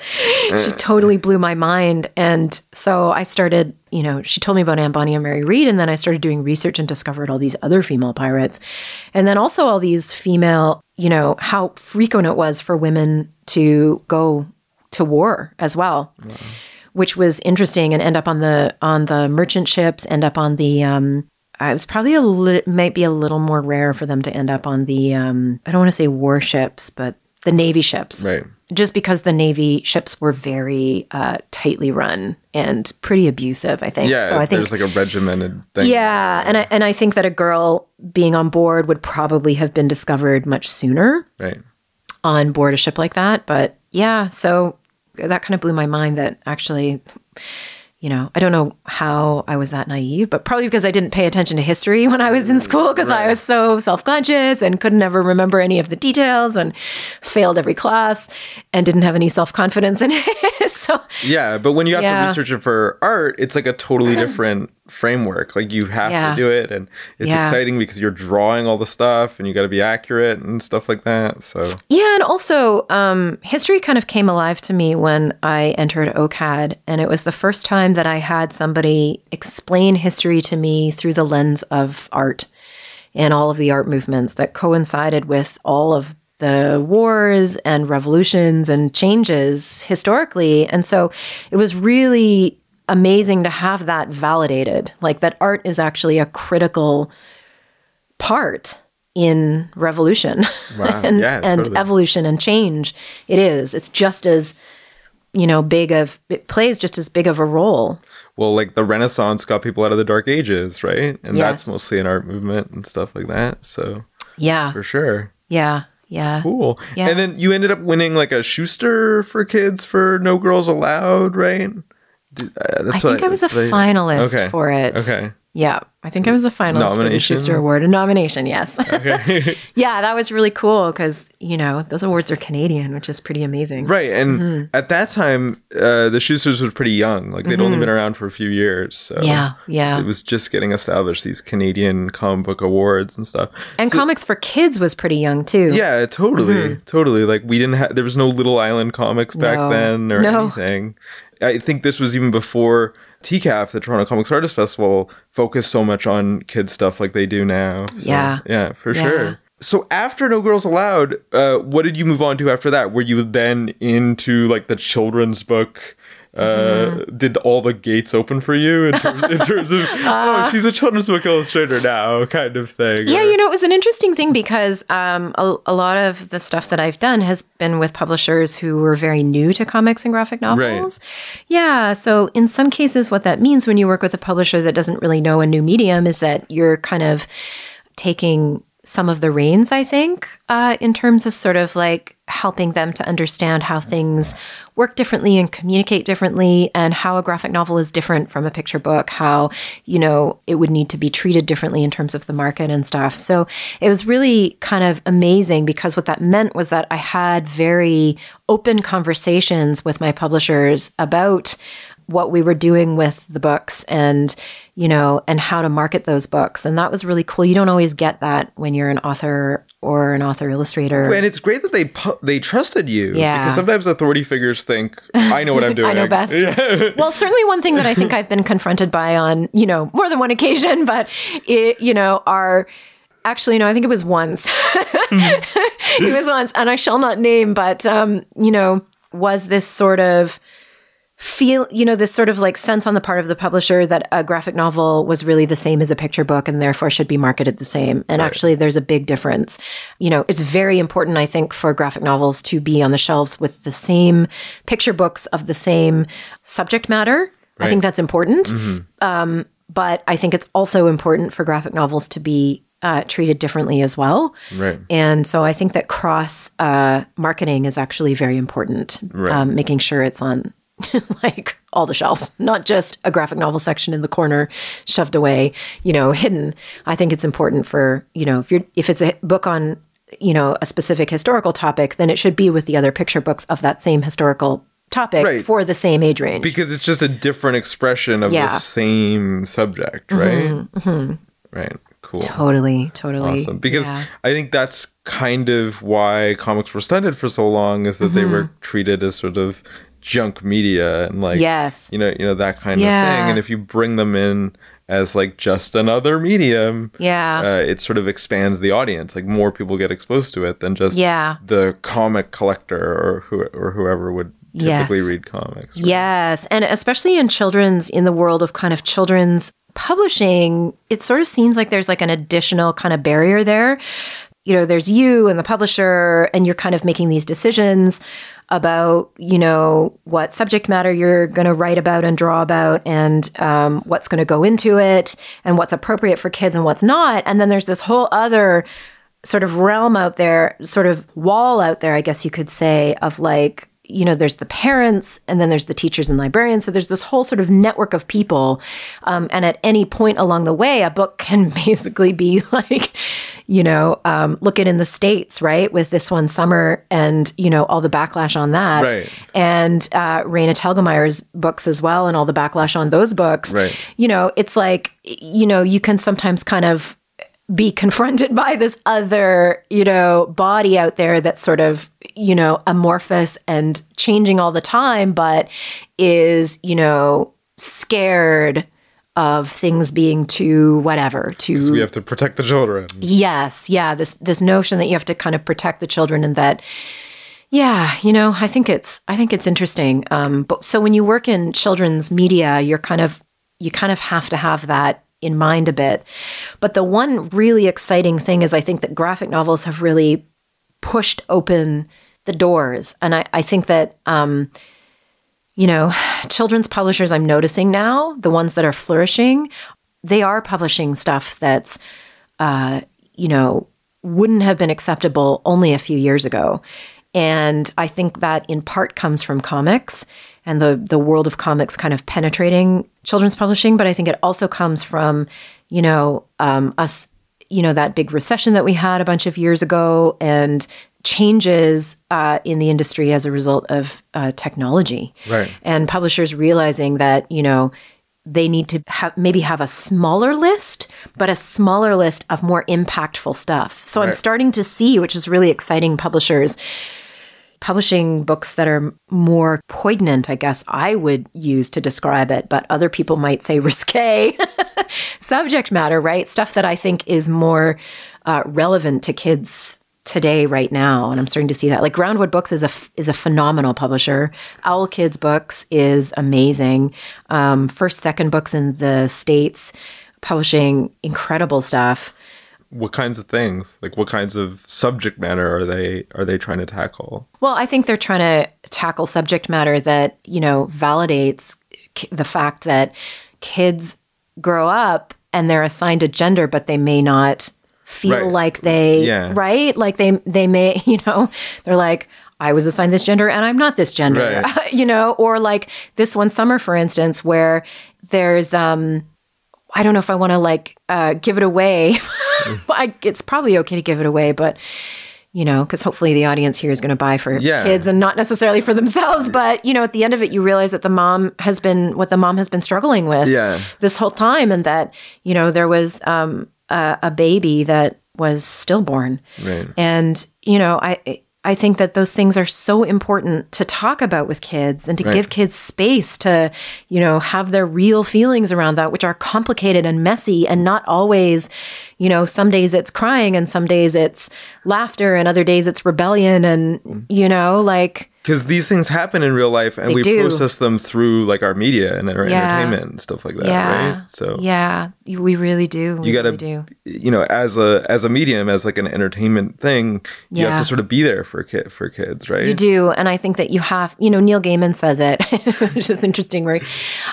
She mm. totally blew my mind. And so I started, you know, she told me about Anne Bonny and Mary Read. And then I started doing research and discovered all these other female pirates. And then also all these female, you know, how frequent it was for women to go to war as well which was interesting and end up on the on the merchant ships end up on the um it was probably a li- might be a little more rare for them to end up on the um i don't want to say warships but the navy ships Right. just because the navy ships were very uh tightly run and pretty abusive i think Yeah, so i think there's like a regimented thing. yeah and I, and I think that a girl being on board would probably have been discovered much sooner Right. on board a ship like that. But yeah, so that kind of blew my mind that actually, you know, I don't know how I was that naive, but probably because I didn't pay attention to history when I was in mm, school because I was so self conscious and couldn't ever remember any of the details and failed every class and didn't have any self confidence in it. so Yeah, but when you have Yeah. to research it for art, it's like a totally different framework. Like you have Yeah. to do it, and it's Yeah. exciting because you're drawing all the stuff, and you got to be accurate and stuff like that. So Yeah, and also um, history kind of came alive to me when I entered OCAD, and it was the first time that I had somebody explain history to me through the lens of art and all of the art movements that coincided with all of the wars and revolutions and changes historically. And so it was really amazing to have that validated, like that art is actually a critical part in revolution Wow. and Yeah, and totally. evolution and change. It is. It's just as you know big of it plays just as big of a role. well, like the Renaissance got people out of the Dark Ages, right? And Yes. that's mostly an art movement and stuff like that. So Yeah. for sure. Yeah. Yeah. Cool. Yeah. And then you ended up winning like a Shuster for kids for No Girls Allowed, right? Uh, I that's think I was a that's what finalist Okay. for it. Okay. Yeah, I think I was a finalist for the? Shuster Award. A nomination, yes. Okay. yeah, that was really cool because you know those awards are Canadian, which is pretty amazing. Right. And Mm-hmm. at that time, uh, the Shusters were pretty young. Like they'd only been around for a few years. So Mm-hmm. Yeah, yeah. It was just getting established, these Canadian comic book awards and stuff. And comics for kids was pretty young too. Yeah, totally, totally. Like we didn't have there was no Little Island comics back Mm-hmm. No. then or No. anything. I think this was even before TCAF, the Toronto Comics Artists Festival, focused so much on kid stuff like they do now. So, Yeah. yeah, for Yeah. sure. So after No Girls Allowed, uh, what did you move on to after that? Were you then into like the children's book? Uh, Mm-hmm. Did all the gates open for you in terms, in terms of oh she's a children's book illustrator now kind of thing? Uh, Yeah, or- you know, it was an interesting thing because um, a, a lot of the stuff that I've done has been with publishers who were very new to comics and graphic novels. Yeah, so in some cases, what that means when you work with a publisher that doesn't really know a new medium is that you're kind of taking some of the reins, I think, uh, in terms of sort of like helping them to understand how things work differently and communicate differently, and how a graphic novel is different from a picture book, how, you know, it would need to be treated differently in terms of the market and stuff. So it was really kind of amazing because what that meant was that I had very open conversations with my publishers about what we were doing with the books and you know and how to market those books and that was really cool you don't always get that when you're an author or an author illustrator And it's great that they pu- they trusted you. Yeah. Because sometimes authority figures think, I know what I'm doing. I know best. Yeah. well, certainly one thing that I think I've been confronted by on, you know, more than one occasion, but it, you know, are actually, no, I think it was once. it was once, and I shall not name, but, um, you know, was this sort of feel, you know, this sort of like sense on the part of the publisher that a graphic novel was really the same as a picture book and therefore should be marketed the same. And actually, there's a big difference. You know, it's very important, I think, for graphic novels to be on the shelves with the same picture books of the same subject matter. I think that's important. Um, but I think it's also important for graphic novels to be uh, treated differently as well. Right. And so I think that cross uh, marketing is actually very important. Right. Um, making sure it's on like all the shelves, not just a graphic novel section in the corner shoved away, you know, hidden. I think it's important for, you know, if you're if it's a book on, you know, a specific historical topic, then it should be with the other picture books of that same historical topic Right. for the same age range. because it's just a different expression of Yeah. the same subject, right? Right. Cool. totally, totally. Awesome. Because Yeah. I think that's kind of why comics were stunted for so long is that they were Mm-hmm. treated as sort of junk media and like Yes. you know, you know that kind of thing. And if you bring them in as like just another medium, Yeah. uh, it sort of expands the audience. Like more people get exposed to it than just Yeah. the comic collector or who or whoever would typically Yes. read comics. right? Yes, and especially in children's in the world of kind of children's publishing, it sort of seems like there's like an additional kind of barrier there. You know, there's you and the publisher and you're kind of making these decisions about, you know, what subject matter you're going to write about and draw about and um, what's going to go into it and what's appropriate for kids and what's not. And then there's this whole other sort of realm out there, sort of wall out there, I guess you could say, of like, you know, there's the parents and then there's the teachers and librarians. So there's this whole sort of network of people. Um, and at any point along the way, a book can basically be like, you know, um, look at in the States, right? With this one summer and, you know, all the backlash on that. Right. And uh, Raina Telgemeier's books as well and all the backlash on those books. Right. You know, it's like, you know, you can sometimes kind of be confronted by this other, you know, body out there that's sort of, you know, amorphous and changing all the time, but is, you know, scared of things being too whatever, too We have to protect the children. Yes, yeah, this this notion that you have to kind of protect the children and that yeah, you know, I think it's I think it's interesting. Um but so when you work in children's media, you're kind of you kind of have to have that in mind a bit. But the one really exciting thing is I think that graphic novels have really pushed open the doors. And I, I think that um you know, children's publishers I'm noticing now, the ones that are flourishing, they are publishing stuff that's uh, you know, wouldn't have been acceptable only a few years ago. And I think that in part comes from comics and the the world of comics kind of penetrating children's publishing, but I think it also comes from, you know, um, us, you know, that big recession that we had a bunch of years ago and changes uh, in the industry as a result of uh, technology. Right. and publishers realizing that you know they need to have maybe have a smaller list but a smaller list of more impactful stuff. So i'm starting to see which is really exciting publishers publishing books that are more poignant i guess i would use to describe it but other people might say risque subject matter right? Stuff that i think is more uh, relevant to kids today right now and i'm starting to see that. Like groundwood books is a is a phenomenal publisher. Owl kids books is amazing. Um, first second books in the states publishing incredible stuff What kinds of things? Like what kinds of subject matter are they are they trying to tackle? Well, I think they're trying to tackle subject matter that, you know, validates k- the fact that kids grow up and they're assigned a gender, but they may not feel Right. like they, Yeah. right? Like they, they may, you know, they're like, I was assigned this gender and I'm not this gender, Right. you know, or like this one summer, for instance, where there's, um, I don't know if I want to like uh, give it away. I, it's probably okay to give it away, but you know, because hopefully the audience here is going to buy for Yeah. kids and not necessarily for themselves. But you know, at the end of it, you realize that the mom has been what the mom has been struggling with Yeah. this whole time, and that you know there was um, a, a baby that was stillborn, Right. and you know, I I think that those things are so important to talk about with kids and to Right. give kids space to, you know, have their real feelings around that, which are complicated and messy and not always, you know, some days it's crying and some days it's laughter and other days it's rebellion and, mm. you know, like, Because these things happen in real life and They we do. process them through like our media and our Yeah. entertainment and stuff like that, yeah. right? So yeah, we really do. We you gotta really do. you know, as a as a medium, as like an entertainment thing, you have to sort of be there for kid for kids, right? You do, and I think that you have. You know, Neil Gaiman says it, which is interesting. Where,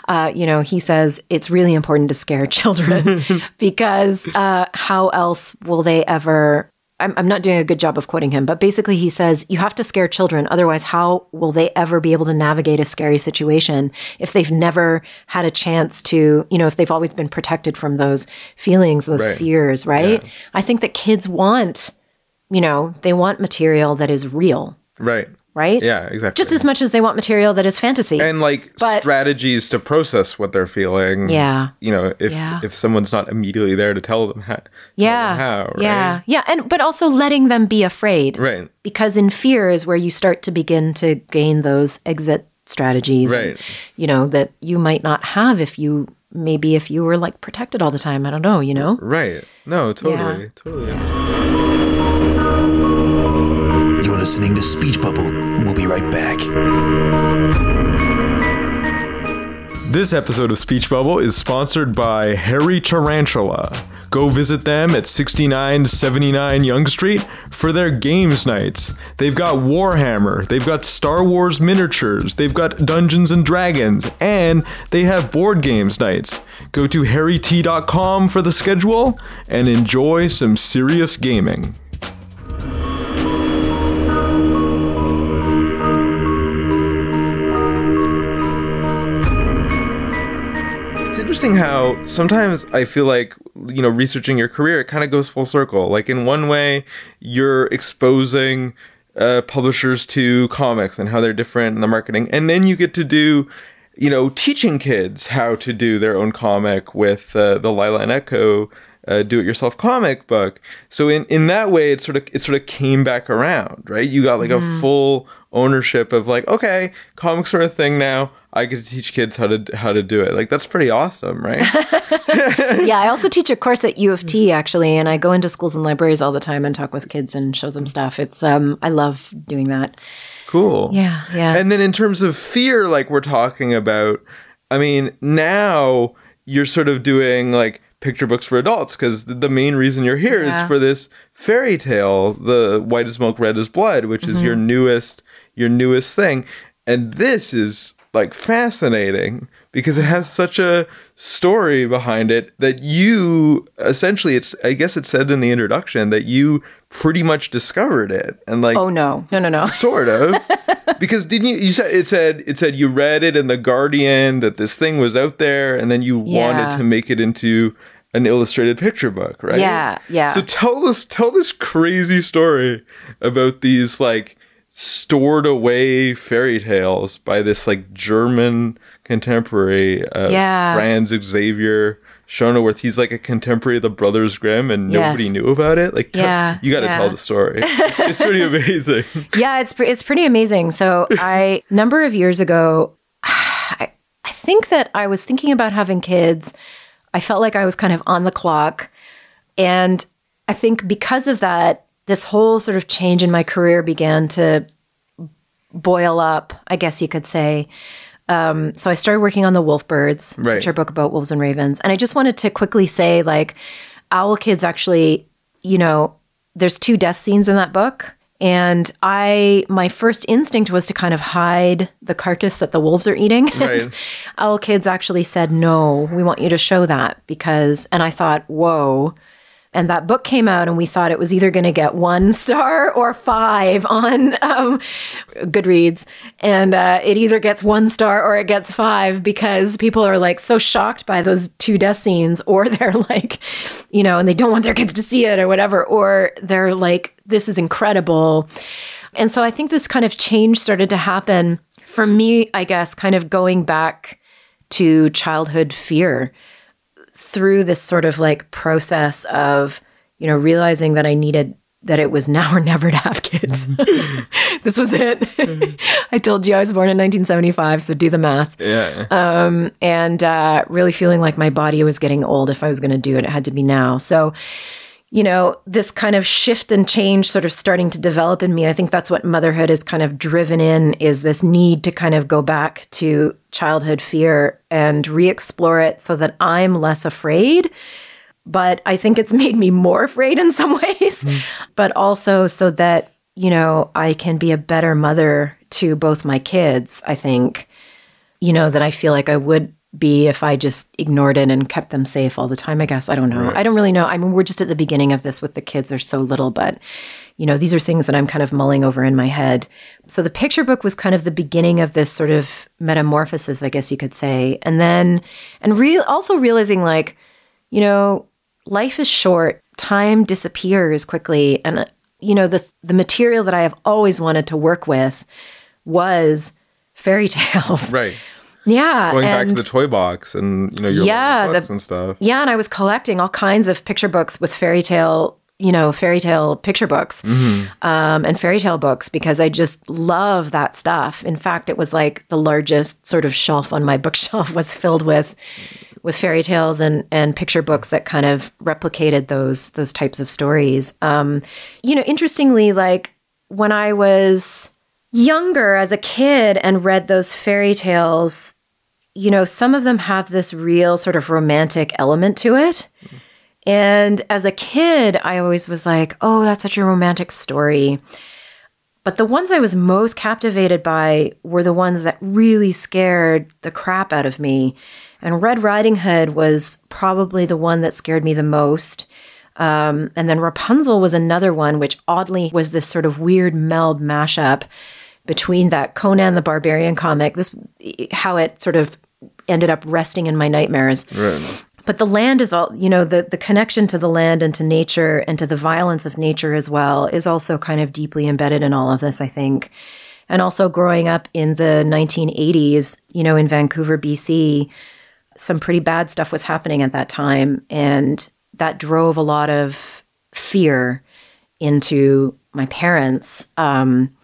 uh, you know, he says it's really important to scare children because uh, how else will they ever I'm, I'm not doing a good job of quoting him, but basically he says, you have to scare children. Otherwise, how will they ever be able to navigate a scary situation if they've never had a chance to, you know, if they've always been protected from those feelings, those Right. fears, right? I think that kids want, you know, they want material that is real, Right. Right? Yeah, exactly. Just as much as they want material that is fantasy. and like But- strategies to process what they're feeling. Yeah. You know, if Yeah. if someone's not immediately there to tell them how. yeah. them how. Right? Yeah. Yeah. And, but also letting them be afraid. Right. because in fear is where you start to begin to gain those exit strategies and, Right. you know that you might not have if you maybe if you were like protected all the time i don't know you know Right. No, totally. Yeah. Totally understand. Listening to Speech Bubble. We'll be right back. This episode of Speech Bubble is sponsored by Hairy Tarantula. Go visit them at 6979 Yonge Street for their games nights. They've got Warhammer, they've got Star Wars miniatures, they've got Dungeons and Dragons, and they have board games nights. Go to hairyt.com for the schedule and enjoy some serious gaming. Interesting how sometimes I feel like, you know, researching your career, it kind of goes full circle. Like, in one way, you're exposing uh, publishers to comics and how they're different in the marketing. And then you get to do, you know, teaching kids how to do their own comic with uh, the Lila and Ecco uh, do-it-yourself comic book. So in, in that way, it sort of it sort of came back around, right? You got like a full ownership of like, okay, comics are a thing now. I get to teach kids how to how to do it. Like that's pretty awesome, right? yeah i also teach a course at u of t actually and i go into schools and libraries all the time and talk with kids and show them stuff it's um i love doing that cool. yeah yeah And then in terms of fear, like we're talking about, I mean, now you're sort of doing like picture books for adults because the main reason you're here is Yeah. for this fairy tale, the white as milk, red as blood, which is Mm-hmm. your newest, your newest thing. And this is like fascinating because it has such a story behind it that you essentially it's I guess it said in the introduction that you pretty much discovered it and like oh no no no no sort of because didn't you you said it said it said you read it in the guardian that this thing was out there and then you wanted to make it into an illustrated picture book right Yeah, yeah. so tell this tell this crazy story about these like stored away fairy tales by this like german contemporary uh, Yeah. franz xavier Schönwerth, he's like a contemporary of the Brothers Grimm, and Yes. nobody knew about it. Like, tell- Yeah, you got to yeah. tell the story. It's, it's pretty amazing. yeah, it's pre- it's pretty amazing. So I number of years ago, I, I think that I was thinking about having kids. I felt like I was kind of on the clock, and I think because of that, this whole sort of change in my career began to boil up. I guess you could say. Um, so I started working on the Wolfbirds, Right. which are a book about wolves and ravens, and I just wanted to quickly say, like, Owl Kids actually, you know, there's two death scenes in that book. And I, my first instinct was to kind of hide the carcass that the wolves are eating. Right. And Owl Kids actually said, no, we want you to show that because, and I thought, whoa. And that book came out, and we thought it was either going to get one star or five on um, Goodreads. And uh, it either gets one star or it gets five because people are like so shocked by those two death scenes, or they're like, you know, and they don't want their kids to see it or whatever, or they're like, this is incredible. And so I think this kind of change started to happen for me, I guess, kind of going back to childhood fear through this sort of like process of, you know, realizing that I needed that it was now or never to have kids. Mm-hmm. this was it. Mm-hmm. I told you I was born in 1975, so do the math. Yeah. Um, and uh, really feeling like my body was getting old. If I was going to do it, it had to be now. So, you know, this kind of shift and change sort of starting to develop in me. I think that's what motherhood is kind of driven in is this need to kind of go back to childhood fear and re-explore it so that I'm less afraid. But I think it's made me more afraid in some ways, hmm. but also so that, you know, I can be a better mother to both my kids, I think you know, that I feel like I would be if I just ignored it and kept them safe all the time, I guess. I don't know. Right. I don't really know. I mean, we're just at the beginning of this with the kids. They're so little, but you know, these are things that I'm kind of mulling over in my head. So the picture book was kind of the beginning of this sort of metamorphosis, I guess you could say. And then, and real also realizing like, you know, life is short, time disappears quickly. And, uh, you know, the, the material that I have always wanted to work with was fairy tales. Right. Yeah. Going back to the toy box and you know your Yeah, books the- and stuff. yeah, and I was collecting all kinds of picture books with fairy tale, you know, fairy tale picture books um, and fairy tale books because I just love that stuff. In fact, it was like the largest sort of shelf on my bookshelf was filled with with fairy tales and and picture books that kind of replicated those those types of stories. Um, you know, interestingly, like when I was younger as a kid and read those fairy tales you know, some of them have this real sort of romantic element to it. And as a kid, I always was like, oh, that's such a romantic story. But the ones I was most captivated by were the ones that really scared the crap out of me. And Red Riding Hood was probably the one that scared me the most. Um, and then Rapunzel was another one, which oddly was this sort of weird meld mashup between that Conan the Barbarian comic, this how it sort of ended up resting in my nightmares. Right. But the land is all, you know, the, the connection to the land and to nature and to the violence of nature as well is also kind of deeply embedded in all of this, I think. And also growing up in the 1980s, you know, in Vancouver, BC, some pretty bad stuff was happening at that time. And that drove a lot of fear into my parents um,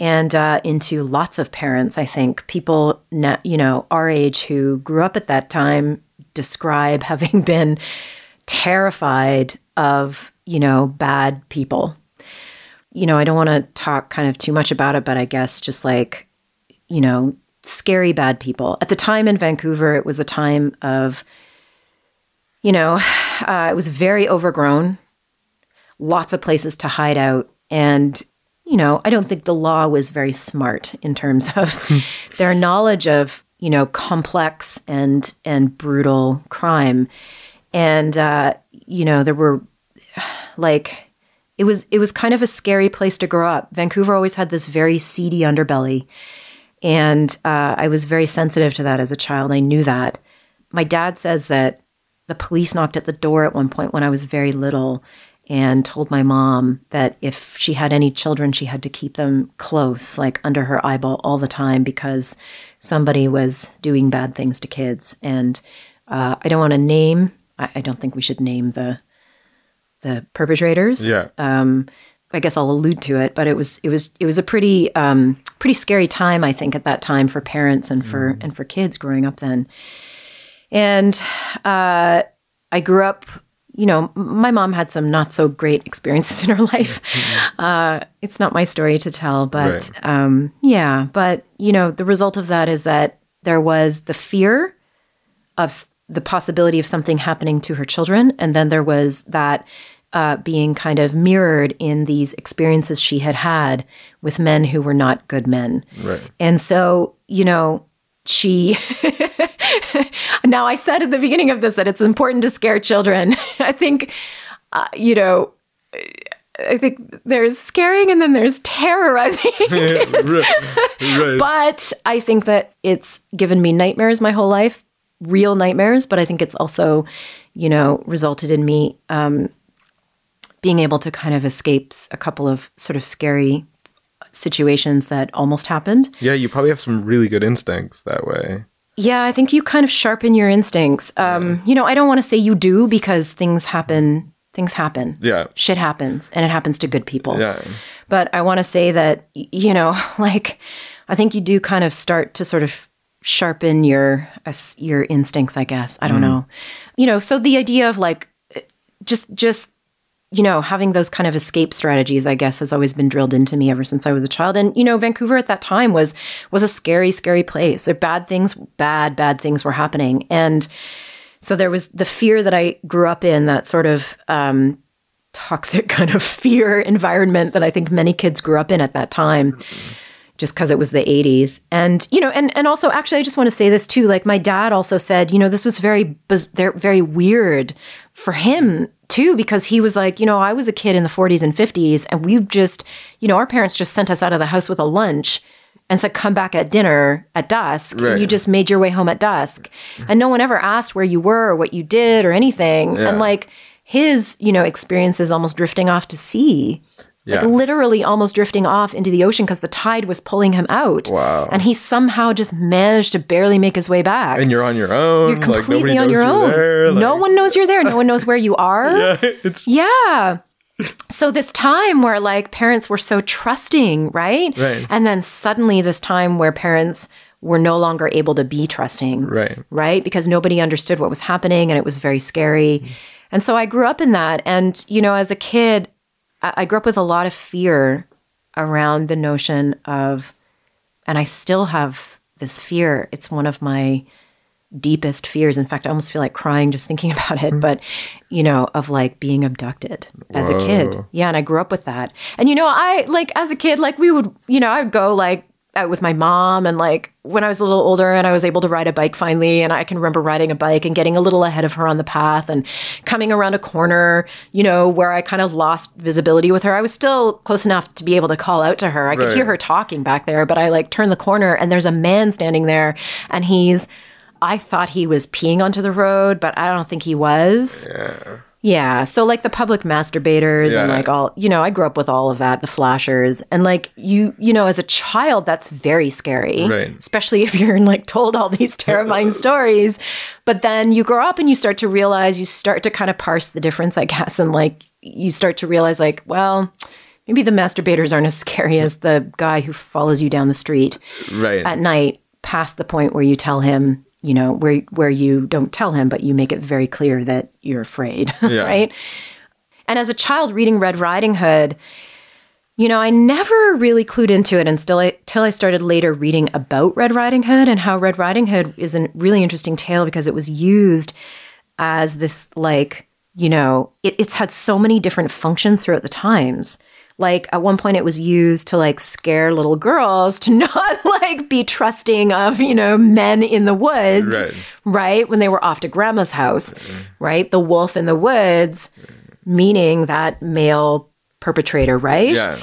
and uh, into lots of parents. I think people, you know, our age who grew up at that time describe having been terrified of, you know, bad people. You know, I don't want to talk kind of too much about it, but I guess just like, you know, scary bad people. At the time in Vancouver, it was a time of, you know, uh, it was very overgrown, lots of places to hide out. And, you know, I don't think the law was very smart in terms of their knowledge of, you know, complex and and brutal crime. And uh, you know, there were like it was it was kind of a scary place to grow up. Vancouver always had this very seedy underbelly. And uh, I was very sensitive to that as a child. I knew that. My dad says that the police knocked at the door at one point when I was very little and told my mom that if she had any children, she had to keep them close, like under her eyeball all the time because somebody was doing bad things to kids. And uh, I don't want to name, I, I don't think we should name the the perpetrators. Yeah. Um, I guess I'll allude to it, but it was it was it was a pretty um, pretty scary time, I think, at that time for parents and for and for kids growing up then. And uh, I grew up, you know, my mom had some not so great experiences in her life. Uh, it's not my story to tell, but Right. um, yeah. But you know, the result of that is that there was the fear of s- the possibility of something happening to her children, and then there was that uh, being kind of mirrored in these experiences she had had with men who were not good men. Right. And so, you know, she. now, I said at the beginning of this that it's important to scare children. I think, uh, you know, I think there's scaring and then there's terrorizing. right. But I think that it's given me nightmares my whole life, real nightmares. But I think it's also, you know, resulted in me um, being able to kind of escape a couple of sort of scary situations that almost happened. Yeah, you probably have some really good instincts that way. Yeah, I think you kind of sharpen your instincts. Um, You know, I don't want to say you do because things happen. Things happen. Yeah. Shit happens, and it happens to good people. Yeah. But I want to say that, you know, like, I think you do kind of start to sort of sharpen your uh, as- your instincts. I guess I don't mm. know, you know. So the idea of like, uh, just just you know having those kind of escape strategies, I guess, has always been drilled into me ever since I was a child. And you know, Vancouver at that time was was a scary, scary place. There bad things, bad bad things were happening, and so there was the fear that I grew up in, that sort of um, toxic kind of fear environment that I think many kids grew up in at that time. just because it was the 80s. And, you know, and, and also, actually, I just want to say this too. Like, my dad also said, you know, this was very, very weird for him too, because he was like, you know, I was a kid in the 40s and 50s, and we've just, you know, our parents just sent us out of the house with a lunch and said, come back at dinner at dusk. And you just made your way home at dusk. Mm-hmm. And no one ever asked where you were or what you did or anything. Yeah. And like his, you know, experiences almost drifting off to sea. Yeah. Like literally almost drifting off into the ocean because the tide was pulling him out. Wow. And he somehow just managed to barely make his way back. and you're on your own. You're completely like on knows your own. there. no one knows you're there. No one knows where you are. Yeah, it's Yeah. So this time where like parents were so trusting, right? Right. And then suddenly this time where parents were no longer able to be trusting. Right. Right? Because nobody understood what was happening and it was very scary. Mm. And so I grew up in that. And, you know, as a kid, I, grew up with a lot of fear around the notion of, and I still have this fear. It's one of my deepest fears. In fact, I almost feel like crying just thinking about it, but you know, of like being abducted as a kid. Yeah, and I grew up with that. And you know, I like as a kid, like we would, you know, I would go like out with my mom and like when I was a little older and I was able to ride a bike finally and I can remember riding a bike and getting a little ahead of her on the path and coming around a corner, you know, where I kind of lost visibility with her. I was still close enough to be able to call out to her. I could hear her talking back there, but I like turned the corner and there's a man standing there and he's I thought he was peeing onto the road, but I don't think he was. yeah. Yeah. So like the public masturbators and like all, you know, I grew up with all of that, the flashers. And like you, you know, as a child, that's very scary. Right. Especially if you're like told all these terrifying stories. But then you grow up and you start to realize, you start to kind of parse the difference, I guess. And like you start to realize, like, well, maybe the masturbators aren't as scary as the guy who follows you down the street Right. at night past the point where you tell him you know where where you don't tell him but you make it very clear that you're afraid Yeah. right and as a child reading red riding hood you know i never really clued into it until I, till I started later reading about red riding hood and how red riding hood is a really interesting tale because it was used as this like you know it, it's had so many different functions throughout the times like at one point it was used to like scare little girls to not like be trusting of you know men in the woods Right. right when they were off to grandma's house mm-hmm. right the wolf in the woods meaning that male perpetrator right yeah.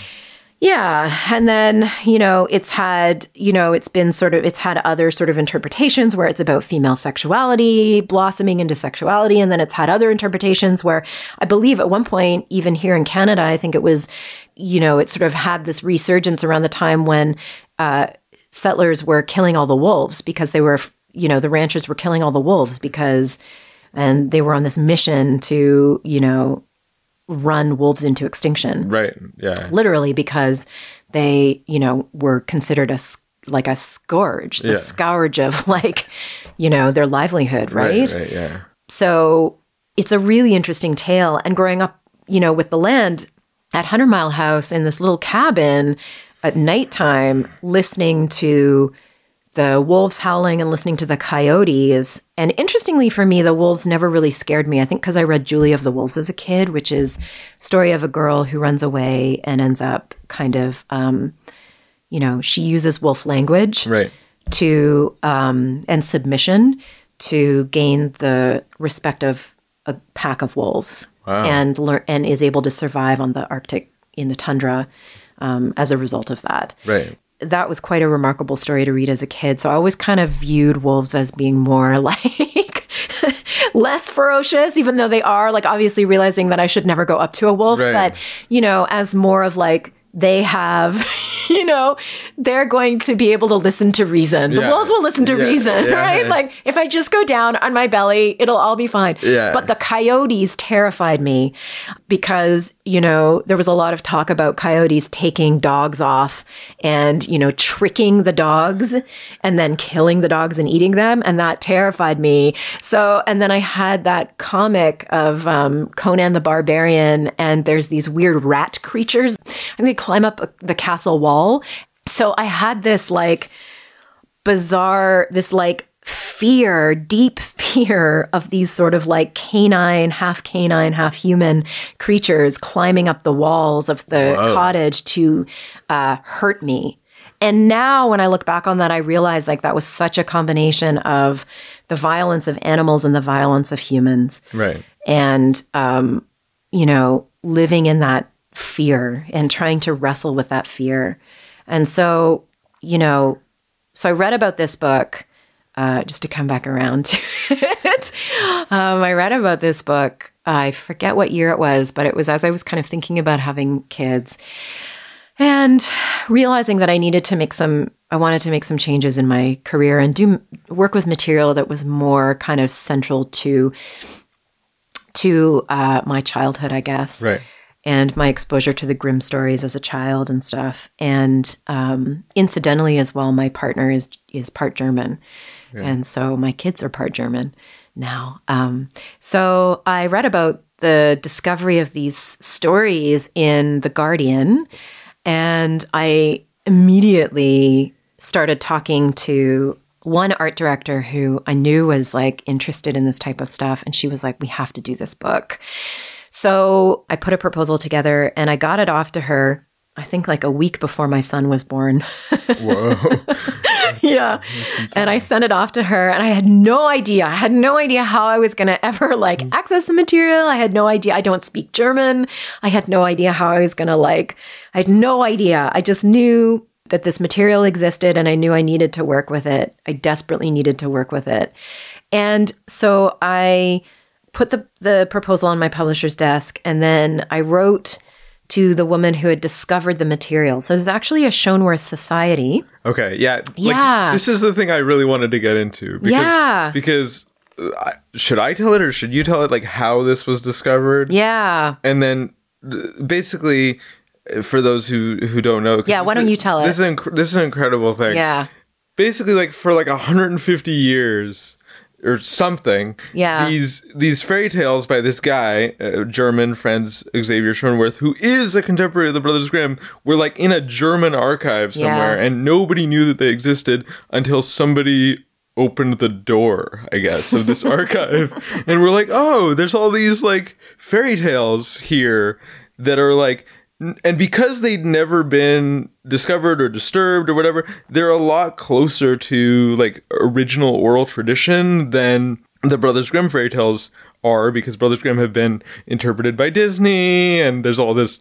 yeah. And then, you know, it's had, you know, it's been sort of, it's had other sort of interpretations where it's about female sexuality blossoming into sexuality. And then it's had other interpretations where I believe at one point, even here in Canada, I think it was, you know, it sort of had this resurgence around the time when uh, settlers were killing all the wolves because they were, you know, the ranchers were killing all the wolves because, and they were on this mission to, you know, run wolves into extinction Right. Yeah. literally because they, you know, were considered a like a scourge, the Yeah. scourge of like, you know, their livelihood, right? Right. Yeah. So it's a really interesting tale. And growing up, you know, with the land at Hundred Mile House in this little cabin at nighttime, listening to the wolves howling and listening to the coyotes. And interestingly for me, the wolves never really scared me. I think because I read Julie of the Wolves as a kid, which is story of a girl who runs away and ends up kind of, um, you know, she uses wolf language Right. to um, and submission to gain the respect of a pack of wolves Wow. and learn and is able to survive on the Arctic in the tundra um, as a result of that. Right. That was quite a remarkable story to read as a kid. So I always kind of viewed wolves as being more like less ferocious, even though they are like obviously realizing that I should never go up to a wolf, Right. but you know, as more of like they have, you know, they're going to be able to listen to reason. The Yeah. wolves will listen to Yeah, reason, yeah. right? Like if I just go down on my belly, it'll all be fine. Yeah. But the coyotes terrified me because, you know, there was a lot of talk about coyotes taking dogs off and, you know, tricking the dogs and then killing the dogs and eating them. And that terrified me. So, and then I had that comic of um, Conan the Barbarian, and there's these weird rat creatures. And they climb up the castle wall. So I had this like bizarre, this like fear, deep fear of these sort of like canine, half canine, half human creatures climbing up the walls of the cottage to uh, hurt me. and now when I look back on that, I realize like that was such a combination of the violence of animals and the violence of humans. Right. And, um, you know, living in that fear and trying to wrestle with that fear. And so, you know, so I read about this book uh, just to come back around to it. Um, I read about this book. I forget what year it was, but it was as I was kind of thinking about having kids and realizing that I needed to make some, I wanted to make some changes in my career and do work with material that was more kind of central to to uh, my childhood, I guess Right. and my exposure to the Grimm stories as a child and stuff. And um, incidentally, as well, my partner is is part German, and so my kids are part German now. Um, so I read about the discovery of these stories in the Guardian, and I immediately started talking to one art director who I knew was like interested in this type of stuff and she was like we have to do this book. So I put a proposal together and I got it off to her, I think like a week before my son was born. Whoa. yeah. And I sent it off to her and I had no idea. I had no idea how I was going to ever like mm. access the material. I had no idea. I don't speak German. I had no idea how I was going to like, I had no idea. I just knew that this material existed and I knew I needed to work with it. I desperately needed to work with it. And so I put the, the proposal on my publisher's desk and then I wrote to the woman who had discovered the material. So there's actually a Schönwerth Society. Okay. Yeah. Like, Yeah. This is the thing I really wanted to get into. Because, Yeah. Because uh, should I tell it or should you tell it? Like how this was discovered? Yeah. And then uh, basically, uh, for those who who don't know. Yeah, why don't you tell it? This is inc- this is an incredible thing. Yeah. basically like for like 150 years or something Yeah. these these fairy tales by this guy uh, german Franz xavier Schönwerth who is a contemporary of the brothers grimm were like in a german archive somewhere Yeah. and nobody knew that they existed until somebody opened the door i guess of this archive and we're like oh there's all these like fairy tales here that are like and because they'd never been discovered or disturbed or whatever they're a lot closer to like original oral tradition than the brothers grimm fairy tales are because brothers grimm have been interpreted by disney and there's all this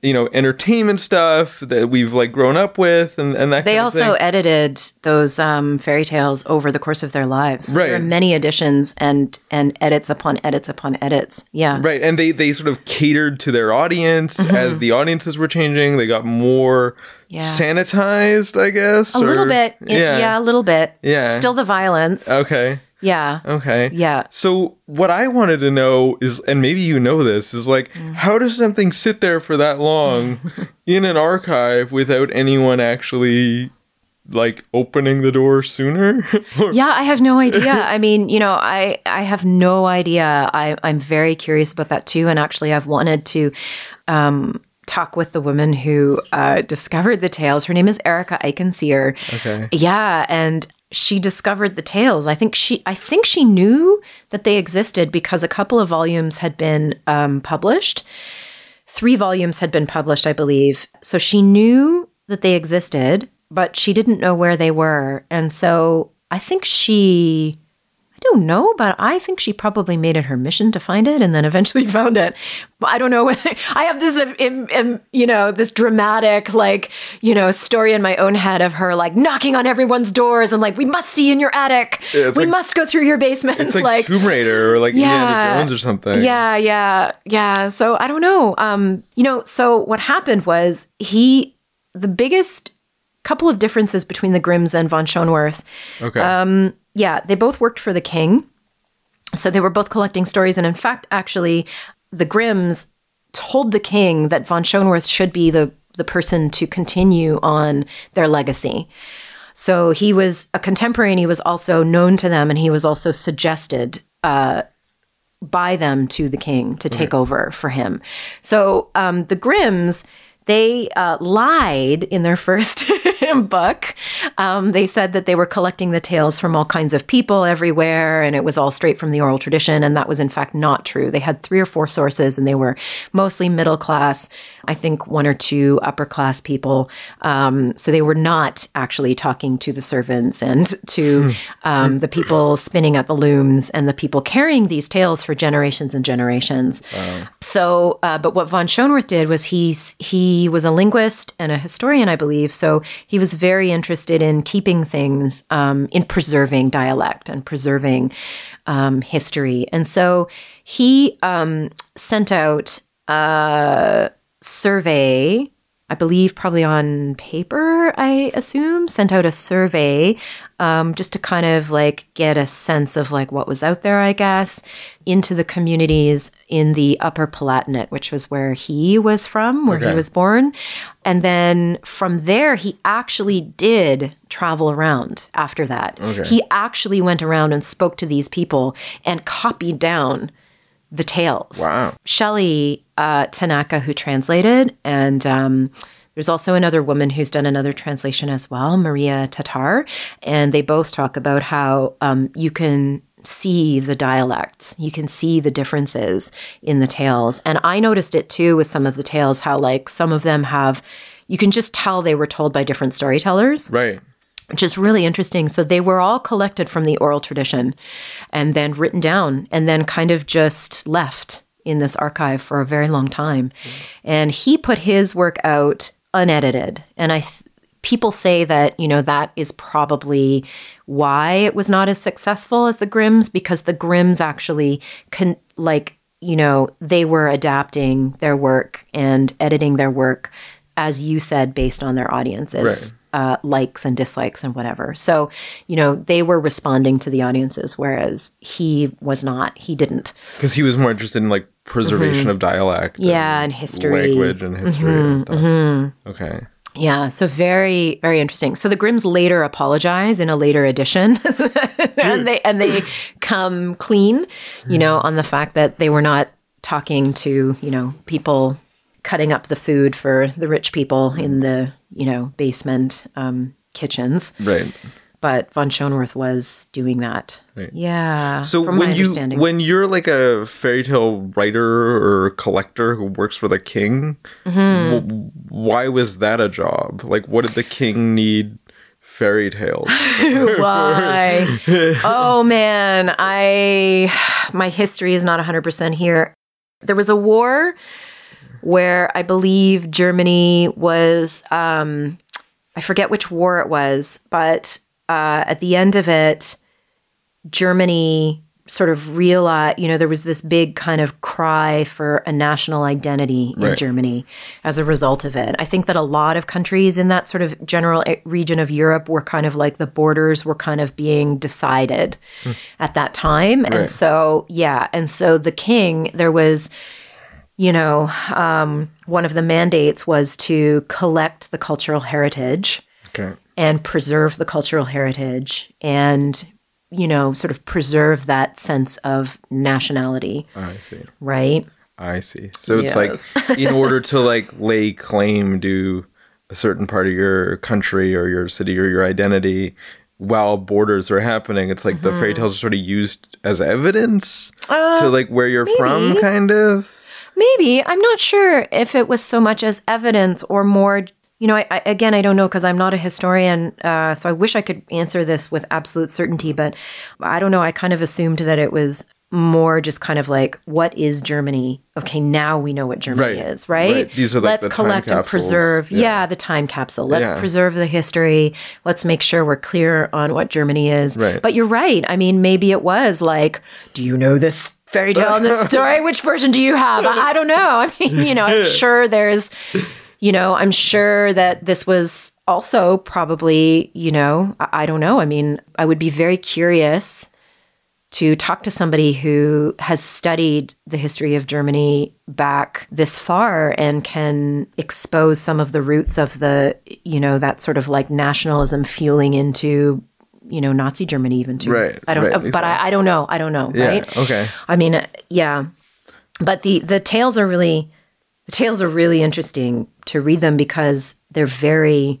you know entertainment stuff that we've like grown up with and, and that They kind of also edited those um, fairy tales over the course of their lives. So There are Right. many editions and and edits upon edits upon edits. Yeah. Right, and they they sort of catered to their audience as the audiences were changing. They got more Mm-hmm. Yeah. sanitized, I guess. A little bit. Yeah. yeah, a little bit. Yeah. Still the violence. Okay. Yeah. Okay. Yeah. So what I wanted to know is, and maybe you know this, is like, Mm. how does something sit there for that long in an archive without anyone actually like opening the door sooner? Yeah, I have no idea. I mean, you know, I I have no idea. I I'm very curious about that too. And actually, I've wanted to um, talk with the woman who uh, discovered the tales. Her name is Erika Eichenseer. Okay. Yeah, and she discovered the tales. I think she I think she knew that they existed because a couple of volumes had been um, published. Three volumes had been published, I believe. So she knew that they existed, but she didn't know where they were. And so I think she I don't know, but I think she probably made it her mission to find it and then eventually found it. But I don't know whether I have this, um, um, um, you know, this dramatic, like, you know, story in my own head of her like knocking on everyone's doors and like, we must see in your attic. Yeah, we like- must go through your basements. It's like, like Tomb Raider or like Yeah. Indiana Jones or something. yeah, yeah, yeah. So I don't know. Um, you know, so what happened was he, the biggest couple of differences between the Grimms and von Schönwerth Okay. Um, yeah, they both worked for the king. So they were both collecting stories. And in fact, actually, the Grimms told the king that von Schönwerth should be the, the person to continue on their legacy. So he was a contemporary and he was also known to them and he was also suggested uh, by them to the king to take over for him. So um, the Grimms, they uh, lied in their first book. Um, they said that they were collecting the tales from all kinds of people everywhere, and it was all straight from the oral tradition. And that was, in fact, not true. They had three or four sources, and they were mostly middle class. I think one or two upper class people. Um, so they were not actually talking to the servants and to um, the people spinning at the looms and the people carrying these tales for generations and generations. So, uh, but what von Schönwerth did was he's he was a linguist and a historian, I believe. So he was very interested in keeping things, um, in preserving dialect and preserving um, history. And so he um, sent out a survey. I believe probably on paper, I assume, sent out a survey um, just to kind of like get a sense of like what was out there, I guess, into the communities in the Upper Palatinate, which was where he was from, where he was born. And then from there, he actually did travel around after that. He actually went around and spoke to these people and copied down the tales. Wow. Shelley uh, Tanaka, who translated, and um, there's also another woman who's done another translation as well, Maria Tatar, and they both talk about how um, you can see the dialects, you can see the differences in the tales, and I noticed it too with some of the tales, how like some of them have. You can just tell they were told by different storytellers Right. which is really interesting. So they were all collected from the oral tradition and then written down and then kind of just left in this archive for a very long time. And he put his work out unedited. And I th- people say that, you know, that is probably why it was not as successful as the Grimms because the Grimms actually can like, you know, they were adapting their work and editing their work as you said based on their audiences uh, likes and dislikes and whatever. So, you know, they were responding to the audiences, whereas he was not. He didn't. Because he was more interested in like preservation of dialect. Mm-hmm. Yeah, and history. Mm-hmm. Language and history and stuff. Okay. Yeah, so very, very interesting. So the Grimms later apologize in a later edition, and they and they come clean, you know, on the fact that they were not talking to you know people cutting up the food for the rich people in the you know basement um, kitchens. Right. but von Schönwerth was doing that. Right. Yeah. So when you when you're like a fairy tale writer or collector who works for the king, Mm-hmm. w- why was that a job? Like, what did the king need fairy tales? why? oh man, I my history is not 100% here. There was a war where I believe Germany was um I forget which war it was, but uh at the end of it Germany sort of realized, you know, there was this big kind of cry for a national identity in Right. Germany as a result of it. I think that a lot of countries in that sort of general region of Europe were kind of like the borders were kind of being decided at that time. And so, yeah. And so the king, there was, you know, um, one of the mandates was to collect the cultural heritage okay. and preserve the cultural heritage and you know sort of preserve that sense of nationality I see. right I see. So it's Yes. like in order to like lay claim to a certain part of your country or your city or your identity while borders are happening, it's like the Mm-hmm. fairy tales are sort of used as evidence Uh, to like where you're from, kind of. Maybe i'm not sure if it was so much as evidence or more you know I, I, again i don't know because i'm not a historian uh, so i wish i could answer this with absolute certainty but i don't know i kind of assumed that it was more just kind of like what is germany okay now we know what germany Right, is right, right. These are, like, let's the time collect and preserve Yeah. yeah. the time capsule let's Yeah. preserve the history let's make sure we're clear on what germany is Right. but you're right i mean maybe it was like do you know this fairy tale and this story? Which version do you have? I, I don't know. I mean you know i'm sure there's you know i'm sure that this was also probably you know I, I don't know. I mean i would be very curious to talk to somebody who has studied the history of Germany back this far and can expose some of the roots of the, you know, that sort of like nationalism fueling into, you know, Nazi Germany even too. Right, I don't, right, but exactly. I, I don't know. I don't know. Yeah. Right. Okay. I mean, uh, yeah, but the the tales are really the tales are really interesting to read them because they're very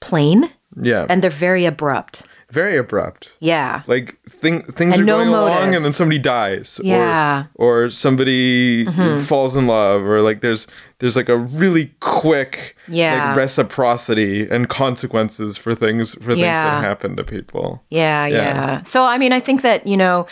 plain Yeah. and they're very abrupt. Very abrupt. Yeah. Like thing, things And are no going along and then somebody dies. Yeah. Mm-hmm. Or, or somebody falls in love or like there's there's like a really quick Yeah. like reciprocity and consequences for things for things Yeah. that happen to people. Yeah, Yeah. yeah. So, I mean, I think that, you know,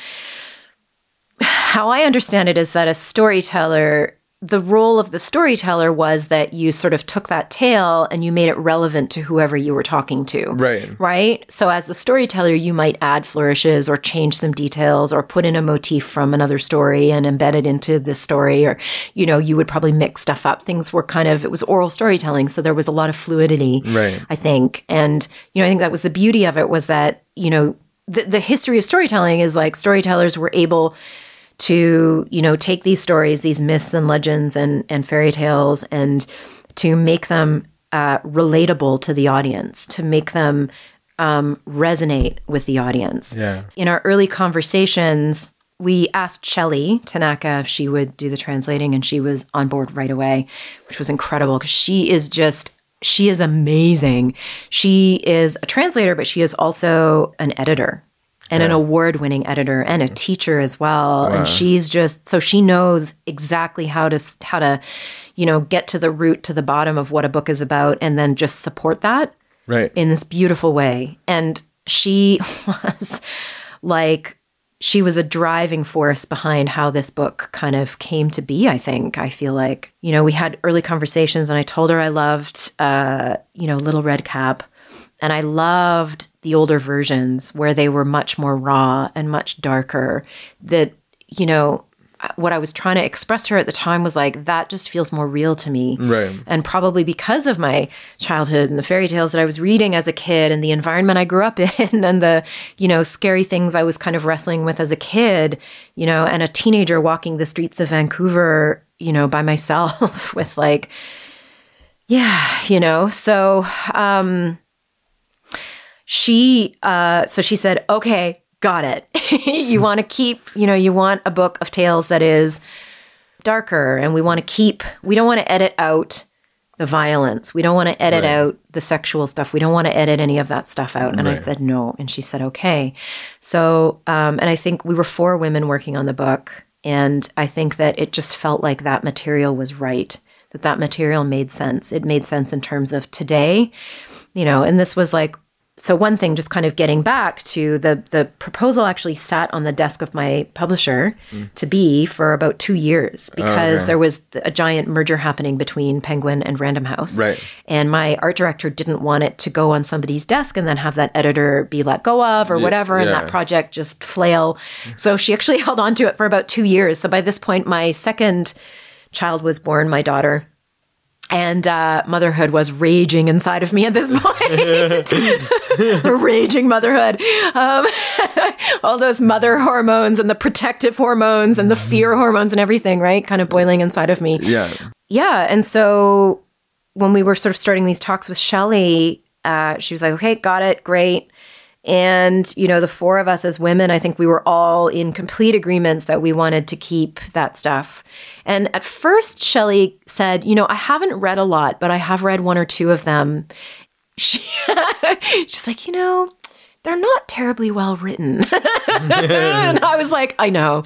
how I understand it is that a storyteller, the role of the storyteller was that you sort of took that tale and you made it relevant to whoever you were talking to. Right. Right? So, as the storyteller, you might add flourishes or change some details or put in a motif from another story and embed it into this story. Or, you know, you would probably mix stuff up. Things were kind of, it was oral storytelling. So, there was a lot of fluidity. Right. I think. And, you know, I think that was the beauty of it was that, you know, the, the history of storytelling is like storytellers were able to, you know, take these stories, these myths and legends and, and fairy tales and to make them uh, relatable to the audience, to make them um, resonate with the audience. Yeah. In our early conversations, we asked Shelley Tanaka if she would do the translating, and she was on board right away, which was incredible because she is just, she is amazing. She is a translator, but she is also an editor and an award winning editor and a teacher as well. And she's just, so she knows exactly how to, how to, you know, get to the root, to the bottom of what a book is about and then just support that Right. in this beautiful way. And she was like, she was a driving force behind how this book kind of came to be, I think. I feel like, you know, we had early conversations and I told her I loved, uh, you know, Little Red Cap. And I loved the older versions where they were much more raw and much darker. That, you know, what I was trying to express to her at the time was like, that just feels more real to me. Right. And probably because of my childhood and the fairy tales that I was reading as a kid and the environment I grew up in and the, you know, scary things I was kind of wrestling with as a kid, you know, and a teenager walking the streets of Vancouver, you know, by myself with like, yeah, you know, so um she uh so she said, "Okay, got it. you want to keep, you know, you want a book of tales that is darker and we want to keep we don't want to edit out the violence. We don't want to edit Right. out the sexual stuff. We don't want to edit any of that stuff out." And I said, "No." And she said, "Okay." So, um and I think we were four women working on the book and I think that it just felt like that material was right. That that material made sense. It made sense in terms of today you know and this was like so one thing just kind of getting back to the the proposal actually sat on the desk of my publisher to be for about 2 years oh, because Okay. there was a giant merger happening between Penguin and Random House. Right. and my art director didn't want it to go on somebody's desk and then have that editor be let go of or whatever and that project just flail. So she actually held on to it for about 2 years. So by this point my second child was born my daughter and uh, motherhood was raging inside of me at this point. raging motherhood. Um, all those mother hormones and the protective hormones and the fear hormones and everything, right? Kind of boiling inside of me. Yeah. Yeah. And so when we were sort of starting these talks with Shelley, uh, she was like, okay, got it, great. And, you know, the four of us as women, I think we were all in complete agreements that we wanted to keep that stuff. And at first, Shelley said, you know, I haven't read a lot, but I have read one or two of them. She, she's like, you know, they're not terribly well written. and I was like, I know.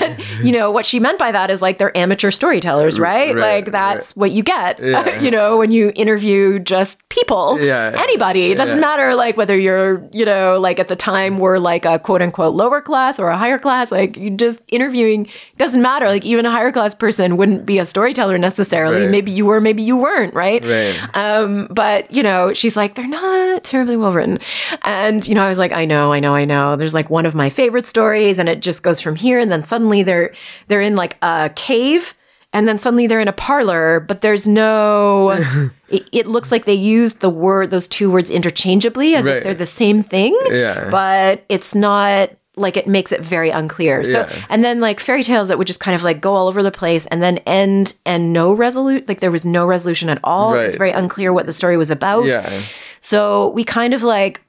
And, you know, what she meant by that is like they're amateur storytellers, right? right, like that's what you get, Yeah. you know, when you interview just people, Yeah. anybody. It doesn't Yeah. matter like whether you're, you know, like at the time we're like a quote unquote lower class or a higher class, like you just interviewing doesn't matter. Like even a higher class person wouldn't be a storyteller necessarily. Right. Maybe you were, maybe you weren't, right? Right. Um, but you know, she's like, they're not terribly well written. And, you know, I was like, I know, I know, I know. There's like one of my favorite stories, and it just goes from here, and then suddenly they're they're in like a cave, and then suddenly they're in a parlor, but there's no it, it looks like they used the word those two words interchangeably as if they're the same thing. Yeah. But it's not like it makes it very unclear. So Yeah. and then like fairy tales that would just kind of like go all over the place and then end and no resolute like there was no resolution at all. It was very unclear what the story was about. Yeah. So we kind of like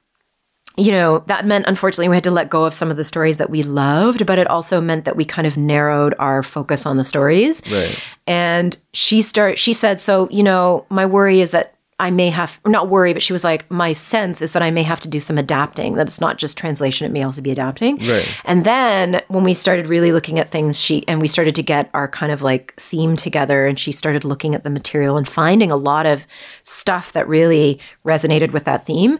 you know, that meant unfortunately we had to let go of some of the stories that we loved, but it also meant that we kind of narrowed our focus on the stories. Right. And she started she said, "So, you know, my worry is that I may have not worry, but she was like, my sense is that I may have to do some adapting. That it's not just translation; it may also be adapting. Right. And then when we started really looking at things, she and we started to get our kind of like theme together, and she started looking at the material and finding a lot of stuff that really resonated with that theme.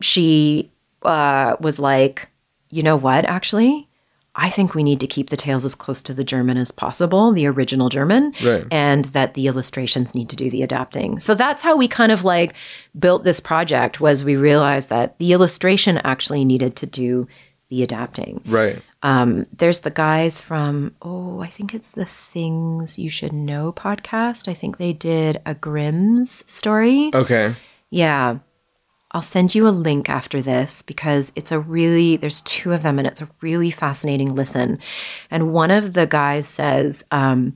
She uh, was like, you know what, actually. I think we need to keep the tales as close to the German as possible, the original German, Right. and that the illustrations need to do the adapting. So that's how we kind of like built this project was we realized that the illustration actually needed to do the adapting. Right. Um, there's the guys from oh, I think it's the Things You Should Know podcast. I think they did a Grimm's story. Okay. Yeah. I'll send you a link after this because it's a really, there's two of them and it's a really fascinating listen. And one of the guys says, um,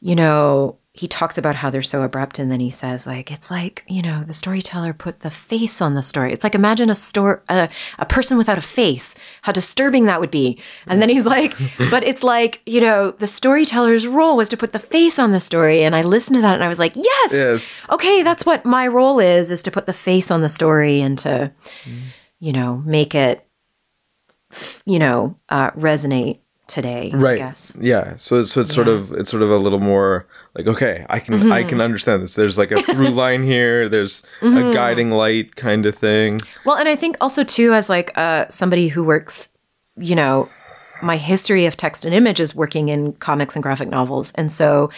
you know, he talks about how they're so abrupt and then he says like it's like you know the storyteller put the face on the story. It's like imagine a store a, a person without a face. How disturbing that would be. And then he's like but it's like you know the storyteller's role was to put the face on the story. And i listened to that and i was like yes! Yes. okay that's what my role is is to put the face on the story and to you know make it you know uh, resonate today i Right. guess Yeah. So so it's sort of it's sort of a little more like okay, I can I can understand this. There's like a through line here. There's a guiding light kind of thing. Well, and I think also too, as like uh, somebody who works, you know, my history of text and image is working in comics and graphic novels, and so,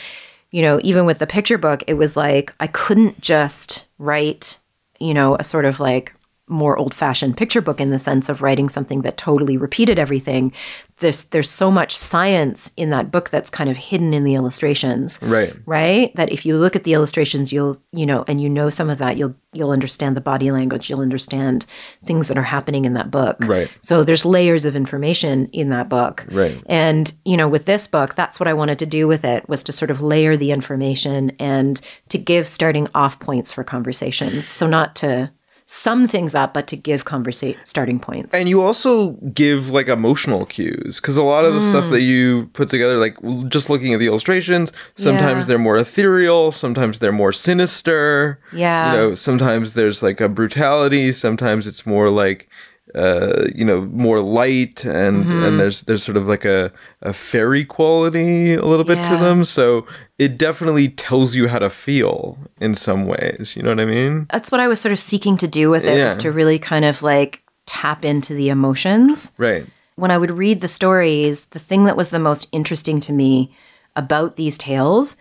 you know, even with the picture book, it was like I couldn't just write, you know, a sort of like more old-fashioned picture book in the sense of writing something that totally repeated everything. There's there's so much science in that book that's kind of hidden in the illustrations Right. right that if you look at the illustrations you'll you know and you know some of that you'll you'll understand the body language you'll understand things that are happening in that book Right. so there's layers of information in that book Right. and you know with this book that's what i wanted to do with it was to sort of layer the information and to give starting off points for conversations so not to sum things up but to give conversa- starting points And you also give like emotional cues because a lot of the Mm. stuff that you put together, like just looking at the illustrations, sometimes Yeah. they're more ethereal, sometimes they're more sinister. Yeah. You know, sometimes there's like a brutality, sometimes it's more like uh you know more light and Mm-hmm. and there's there's sort of like a a fairy quality a little bit to them so it definitely tells you how to feel in some ways you know what i mean that's what i was sort of seeking to do with it was Yeah. to really kind of like tap into the emotions right when I would read the stories, the thing that was the most interesting to me about these tales,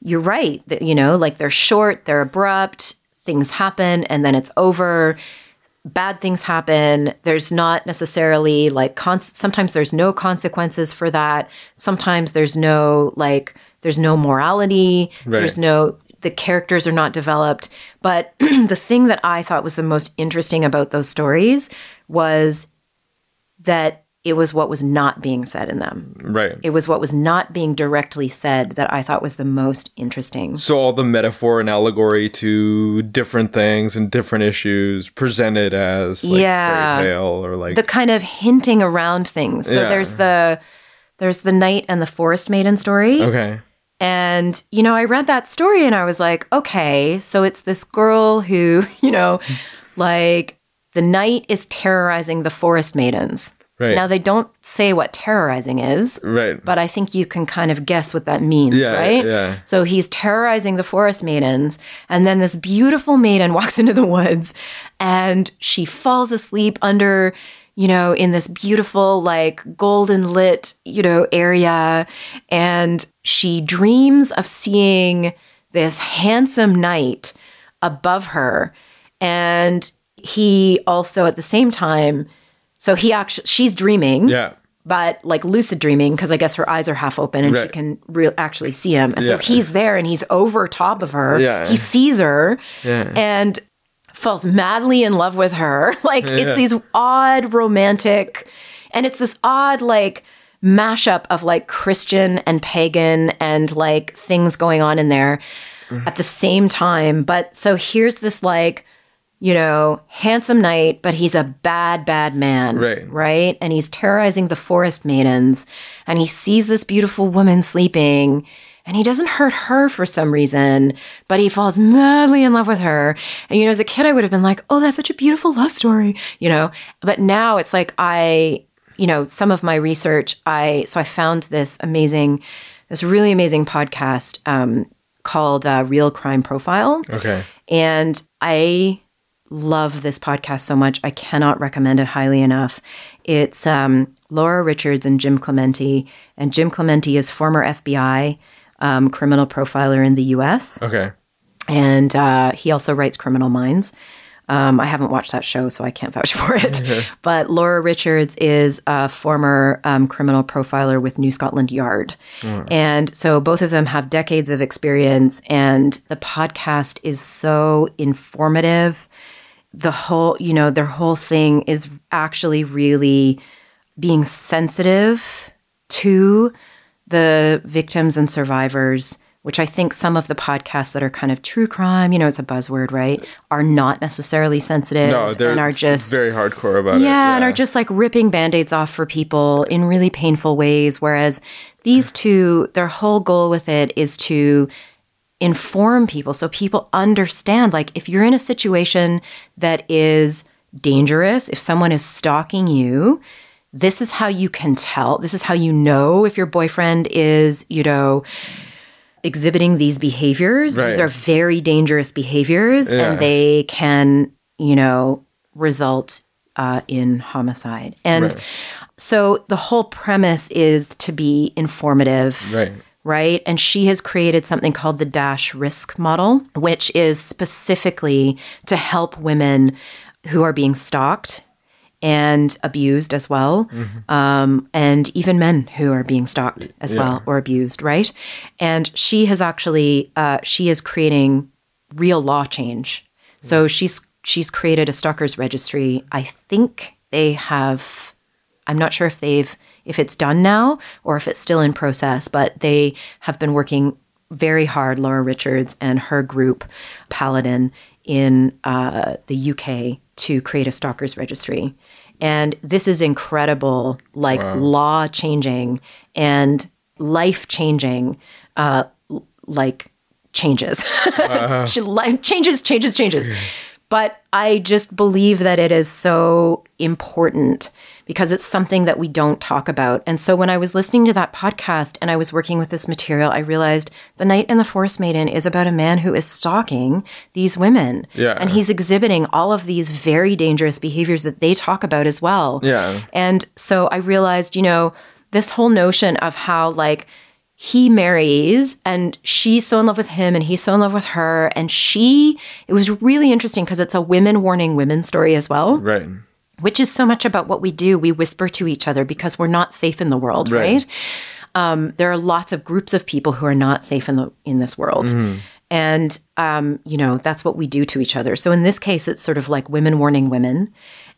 you're right, that you know, like they're short, they're abrupt, things happen and then it's over. Bad things happen. There's not necessarily like cons- sometimes there's no consequences for that. Sometimes there's no like there's no morality. Right. There's no the characters are not developed. But the thing that I thought was the most interesting about those stories was that it was what was not being said in them. right It was what was not being directly said that I thought was the most interesting. So all the metaphor and allegory to different things and different issues presented as like Yeah. fairy tale or like The kind of hinting around things. So Yeah. there's the there's the knight and the forest maiden story. okay And, you know, I read that story and I was like, okay, so it's this girl who, you know, like the knight is terrorizing the forest maidens. Right. Now, they don't say what terrorizing is, right but I think you can kind of guess what that means, Yeah, right? yeah. So he's terrorizing the forest maidens, and then this beautiful maiden walks into the woods and she falls asleep under, you know, in this beautiful, like golden lit, you know, area. And she dreams of seeing this handsome knight above her. And he also at the same time, so he actually, she's dreaming yeah but like lucid dreaming because I guess her eyes are half open and she can re- actually see him. And so he's there and he's over top of her. Yeah. He sees her Yeah. and falls madly in love with her. Like Yeah. it's these odd romantic, and it's this odd like mashup of like Christian and pagan and like things going on in there at the same time. But so here's this like you know, handsome knight, but he's a bad, bad man. Right. Right. And he's terrorizing the forest maidens. And he sees this beautiful woman sleeping. And he doesn't hurt her for some reason, but he falls madly in love with her. And, you know, as a kid, I would have been like, oh, that's such a beautiful love story, you know? But now it's like I, you know, some of my research, I, so I found this amazing, this really amazing podcast um, called uh, Real Crime Profile. Okay. And I love this podcast so much. I cannot recommend it highly enough. It's um, Laura Richards and Jim Clemente. And Jim Clemente is former FBI um, criminal profiler in the US. Okay. And uh, he also writes Criminal Minds. Um, I haven't watched that show, so I can't vouch for it. but Laura Richards is a former um, criminal profiler with New Scotland Yard. And so both of them have decades of experience, and the podcast is so informative. The whole, you know, their whole thing is actually really being sensitive to the victims and survivors, which I think some of the podcasts that are kind of true crime, you know, it's a buzzword, right, are not necessarily sensitive No, they're and are just very hardcore about it. yeah, and are just like ripping band-aids off for people in really painful ways. Whereas these two, their whole goal with it is to inform people so people understand like if you're in a situation that is dangerous, if someone is stalking you, this is how you can tell. This is how you know if your boyfriend is, you know, exhibiting these behaviors. Right. These are very dangerous behaviors Yeah. and they can, you know, result uh, in homicide. And Right. so the whole premise is to be informative Right. Right? And she has created something called the Dash Risk Model, which is specifically to help women who are being stalked and abused as well, um, and even men who are being stalked as well or abused, right? And she has actually uh, she is creating real law change. So she's she's created a stalkers registry. I think they have I'm not sure if they've if it's done now or if it's still in process, but they have been working very hard, Laura Richards and her group, Paladin, in uh, the UK to create a stalkers registry. And this is incredible, like law changing and life changing, uh, like changes. Changes, changes, changes. But I just believe that it is so important because it's something that we don't talk about. And so when I was listening to that podcast and I was working with this material, I realized The Knight and the Forest Maiden is about a man who is stalking these women. Yeah. And he's exhibiting all of these very dangerous behaviors that they talk about as well. Yeah. And so I realized, you know, this whole notion of how like he marries and she's so in love with him and he's so in love with her and she it was really interesting because it's a women warning women story as well Right. Which is so much about what we do we whisper to each other because we're not safe in the world Right. right, um, there are lots of groups of people who are not safe in the in this world and um, you know that's what we do to each other so in this case it's sort of like women warning women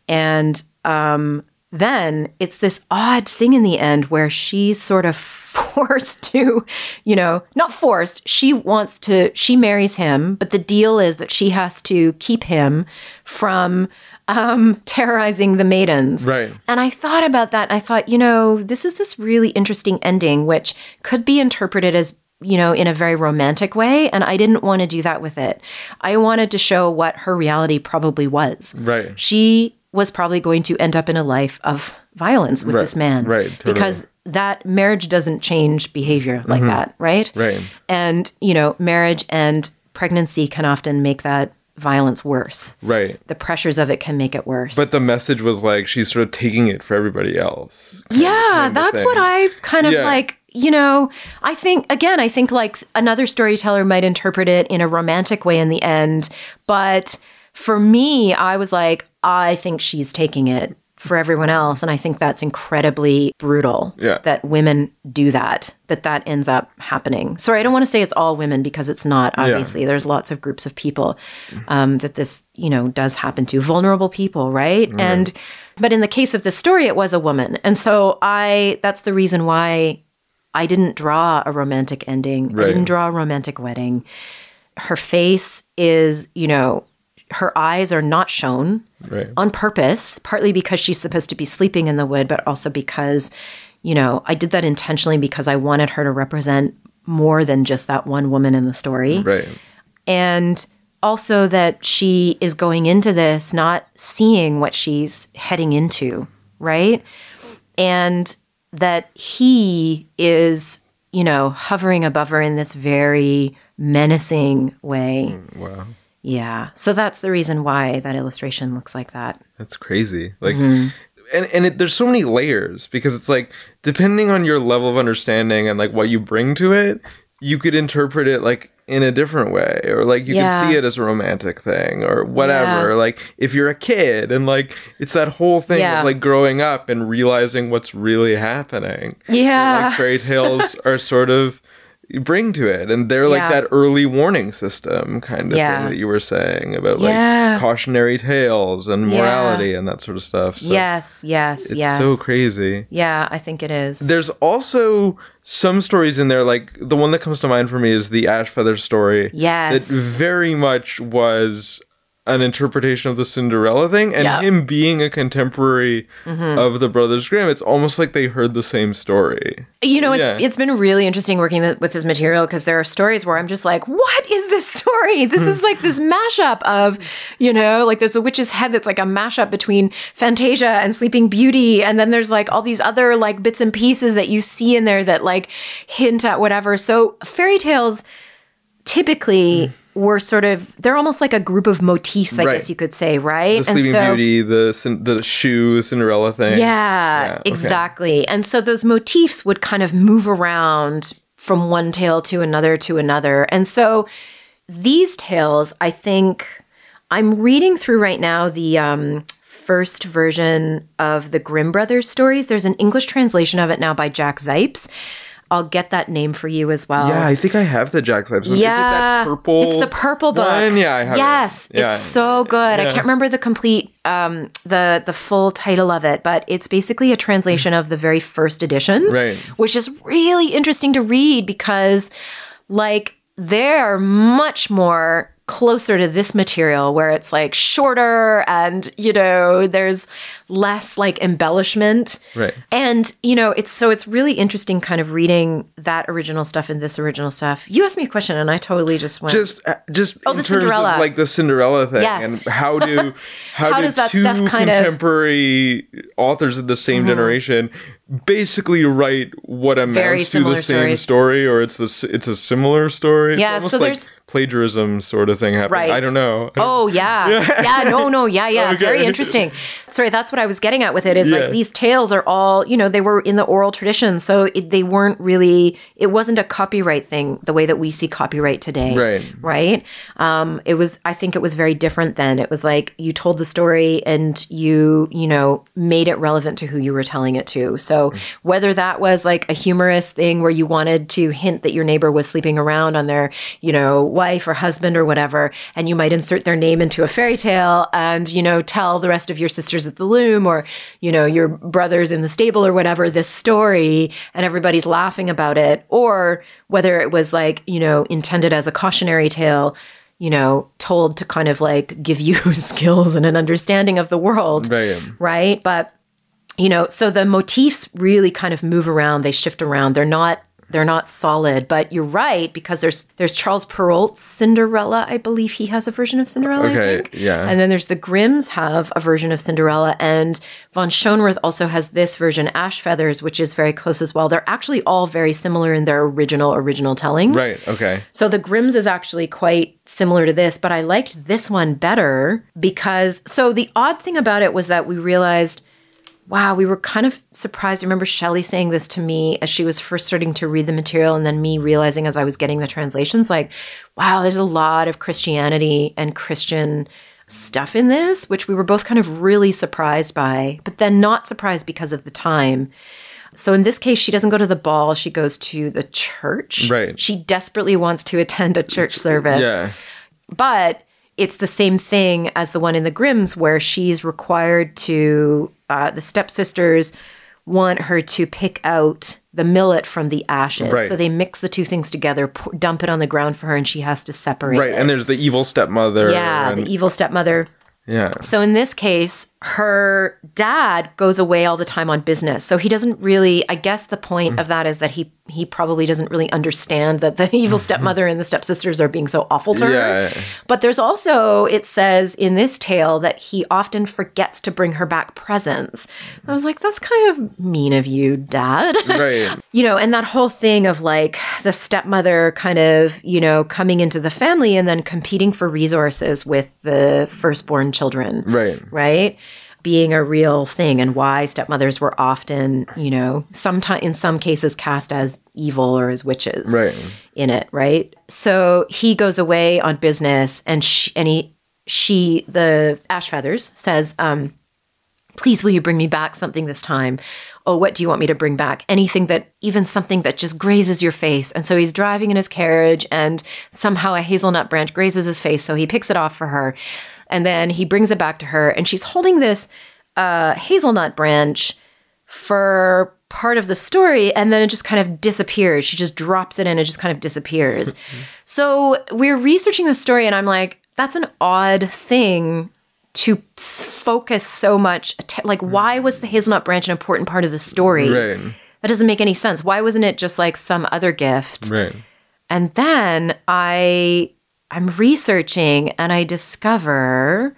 and um, then it's this odd thing in the end where she's sort of forced to, you know, not forced. She wants to, she marries him, but the deal is that she has to keep him from um, terrorizing the maidens. Right. And I thought about that. I thought, you know, this is this really interesting ending, which could be interpreted as, you know, in a very romantic way. And I didn't want to do that with it. I wanted to show what her reality probably was. Right. She was probably going to end up in a life of violence with Right, this man. right, totally. Because that marriage doesn't change behavior like that, right? Mm-hmm. Right. And, you know, marriage and pregnancy can often make that violence worse. Right. The pressures of it can make it worse. But the message was like she's sort of taking it for everybody else. yeah, that's what I kind of Yeah. like. You know, I think again, I think like another storyteller might interpret it in a romantic way in the end, but for me, I was like, I think she's taking it for everyone else, and I think that's incredibly brutal. Yeah. that women do that, that that ends up happening. Sorry, I don't want to say it's all women because it's not. Obviously, there's lots of groups of people um, that this you know does happen to, vulnerable people, right? And but in the case of this story, it was a woman, and so I that's the reason why I didn't draw a romantic ending. I didn't draw a romantic wedding. Her face is, you know, her eyes are not shown Right. on purpose, partly because she's supposed to be sleeping in the wood, but also because, you know, I did that intentionally because I wanted her to represent more than just that one woman in the story. Right. And also that she is going into this not seeing what she's heading into, right? And that he is, you know, hovering above her in this very menacing way. Mm, wow. Yeah. So that's the reason why that illustration looks like that. That's crazy. Like, Mm-hmm. and and it, there's so many layers because it's like depending on your level of understanding and like what you bring to it, you could interpret it like in a different way, or like you Yeah. could see it as a romantic thing, or whatever. Yeah. Like if you're a kid and like it's that whole thing Yeah. of like growing up and realizing what's really happening. Yeah. like fairy tales are sort of bring to it and they're like Yeah. that early warning system kind of Yeah. thing that you were saying about Yeah. like cautionary tales and Yeah. morality and that sort of stuff so yes, yes, it's yes. so crazy Yeah, I think it is. there's also some stories in there like the one that comes to mind for me is the ash feather story Yes. that very much was an interpretation of the Cinderella thing and Yep. him being a contemporary Mm-hmm. of the Brothers Grimm it's almost like they heard the same story You know, it's Yeah. it's been really interesting working th- with this material because there are stories where I'm just like, what is this story? This is like this mashup of, you know, like there's a witch's head that's like a mashup between Fantasia and Sleeping Beauty, and then there's like all these other like bits and pieces that you see in there that like hint at whatever. So fairy tales typically were sort of they're almost like a group of motifs, I Right. guess you could say, right? the Sleeping Beauty the the shoe Cinderella thing Yeah, okay. exactly. And so those motifs would kind of move around from one tale to another to another. And so these tales, I think, I'm reading through right now the um, first version of the Grimm Brothers stories. There's an English translation of it now by Jack Zipes. I'll get that name for you as well. Yeah, I think I have the Jack Zipes one. Yeah, Is it that purple? It's the purple book. One? Yeah, I have it. Yes, Yeah. it's so good. I can't remember the complete, um, the the full title of it, but it's basically a translation of the very first edition, Right. Which is really interesting to read because, like, they're much more closer to this material where it's like shorter and you know there's less like embellishment Right. and you know it's so it's really interesting kind of reading that original stuff and this original stuff you asked me a question and i totally just went just uh, just Oh, in the terms Cinderella. of like the Cinderella thing Yes. and how do how, How do does that two stuff kind of- Mm-hmm. contemporary authors of the same generation basically write what amounts to the same stories. story or it's the it's a similar story it's Yeah, almost so like plagiarism sort of thing happening Right. i don't know Oh yeah. yeah. no, no, yeah, yeah. Okay. Very interesting. Sorry, that's what I was getting at with it is Yeah. like these tales are all, you know, they were in the oral tradition, so it, they weren't really it wasn't a copyright thing the way that we see copyright today. Right. Right? Um it was I think it was very different then. It was like you told the story and you, you know, made it relevant to who you were telling it to. So Mm-hmm. whether that was like a humorous thing where you wanted to hint that your neighbor was sleeping around on their, you know, wife or husband or whatever, and you might insert their name into a fairy tale and, you know, tell the rest of your sisters at the loom or, you know, your brothers in the stable or whatever this story and everybody's laughing about it, or whether it was like, you know, intended as a cautionary tale. You know, told to kind of like give you skills and an understanding of the world Right. right? But you know, so the motifs really kind of move around, they shift around. They're not they're not solid, but you're right because there's there's Charles Perrault's Cinderella. I believe he has a version of Cinderella. I Okay, think. yeah. And then there's the Grimms have a version of Cinderella, and von Schönwerth also has this version, Ash Feathers, which is very close as well. They're actually all very similar in their original original tellings. right okay So the Grimm's is actually quite similar to this, but I liked this one better because so the odd thing about it was that we realized wow, we were kind of surprised. I remember Shelley saying this to me as she was first starting to read the material and then me realizing as I was getting the translations like, wow, there's a lot of Christianity and Christian stuff in this, which we were both kind of really surprised by, but then not surprised because of the time. So in this case, she doesn't go to the ball, she goes to the church. Right. She desperately wants to attend a church service. yeah But it's the same thing as the one in the Grimms, where she's required to, uh, the stepsisters want her to pick out the millet from the ashes. Right. So they mix the two things together, pour, dump it on the ground for her, and she has to separate. Right, it. and there's the evil stepmother. yeah, and- the evil stepmother. yeah. So in this case, her dad goes away all the time on business. So he doesn't really I guess the point hmm. of that is that he he probably doesn't really understand that the evil mm-hmm. stepmother and the stepsisters are being so awful to her. Yeah. But there's also it says in this tale that he often forgets to bring her back presents. I was like that's kind of mean of you, dad. Right. you know, and that whole thing of like the stepmother kind of, you know, coming into the family and then competing for resources with the firstborn children. Right. Right? Being a real thing and why stepmothers were often, you know, sometime in some cases cast as evil or as witches Right. in it, right? So he goes away on business and she, and he she the ash feathers says um please will you bring me back something this time oh what do you want me to bring back anything that even something that just grazes your face and so he's driving in his carriage and somehow a hazelnut branch grazes his face so he picks it off for her and then he brings it back to her and she's holding this uh, hazelnut branch for part of the story and then it just kind of disappears. She just drops it and it just kind of disappears. so we're researching the story and I'm like, that's an odd thing to focus so much. Like, why was the hazelnut branch an important part of the story? Right. That doesn't make any sense. Why wasn't it just like some other gift? Right. And then I I'm researching and I discover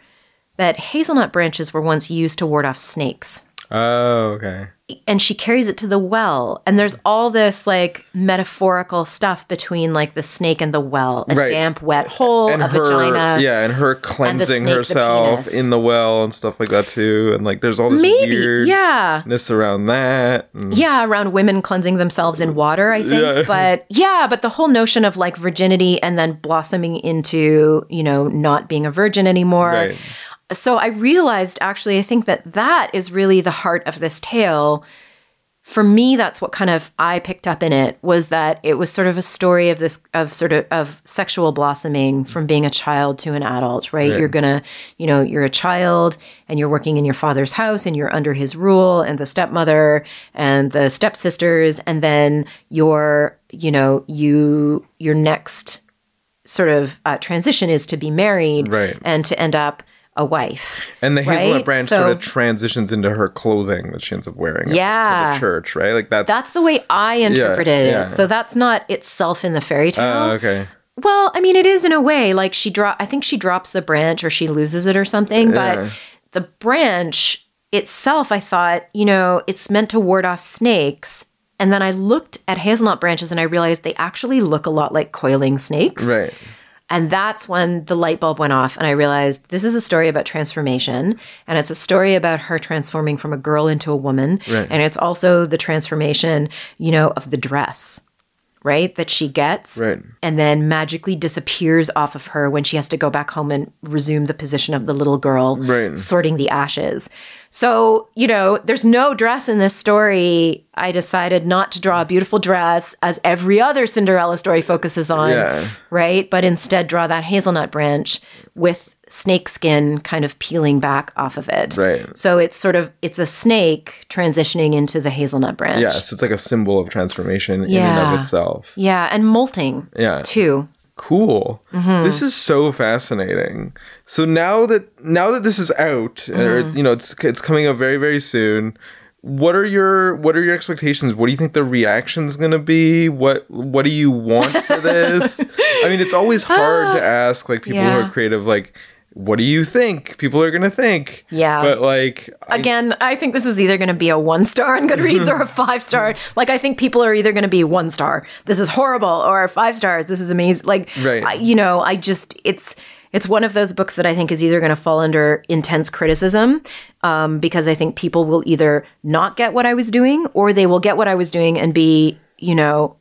that hazelnut branches were once used to ward off snakes Oh, okay. And she carries it to the well and there's all this like metaphorical stuff between like the snake and the well a Right. damp wet hole And a her, vagina yeah, and her cleansing snake, herself penis. in the well and stuff like that too. And like, there's all this maybe weirdness yeah around that. and- yeah around women cleansing themselves in water i think Yeah. but yeah but the whole notion of like virginity and then blossoming into you know not being a virgin anymore Right. So I realized actually, I think that that is really the heart of this tale. For me, that's what kind of I picked up in it was that it was sort of a story of this of sort of of sexual blossoming from being a child to an adult, right? You're gonna, you know, you're a child and you're working in your father's house and you're under his rule and the stepmother and the stepsisters, and then you're, you know, you your next sort of uh, transition is to be married Right. and to end up a wife. And the hazelnut Right? branch So- sort of transitions into her clothing that she ends up wearing. Yeah. To the church, right? Like that's. That's the way I interpreted yeah. it. So that's not itself in the fairy tale. Oh, okay. Well, I mean, it is in a way. Like she drop. I think she drops the branch or she loses it or something. Yeah. But the branch itself, I thought, you know, it's meant to ward off snakes. And then I looked at hazelnut branches and I realized they actually look a lot like coiling snakes. Right. And that's when the light bulb went off, and I realized this is a story about transformation, and it's a story about her transforming from a girl into a woman, Right. and it's also the transformation, you know, of the dress, right, that she gets, Right. and then magically disappears off of her when she has to go back home and resume the position of the little girl, Right. sorting the ashes. So, you know, there's no dress in this story. I decided not to draw a beautiful dress as every other Cinderella story focuses on Yeah. right? But instead draw that hazelnut branch with snake skin kind of peeling back off of it. Right. So it's sort of it's a snake transitioning into the hazelnut branch. Yeah. So it's like a symbol of transformation in and of itself. Yeah, and molting. Yeah. Too. Cool. Mm-hmm. This is so fascinating. So now that now that this is out, Mm-hmm. you know, it's it's coming up very very soon. What are your what are your expectations? What do you think the reaction's going to be? What what do you want for this? I mean, it's always hard to ask like people who are creative like what do you think people are going to think? Yeah. But like I- Again, I think this is either going to be a one star on Goodreads or a five star. Like, I think people are either going to be one star, this is horrible, or five stars, this is amazing. Like, Right. I, you know, I just, it's, it's one of those books that I think is either going to fall under intense criticism um, because I think people will either not get what I was doing or they will get what I was doing and be, you know,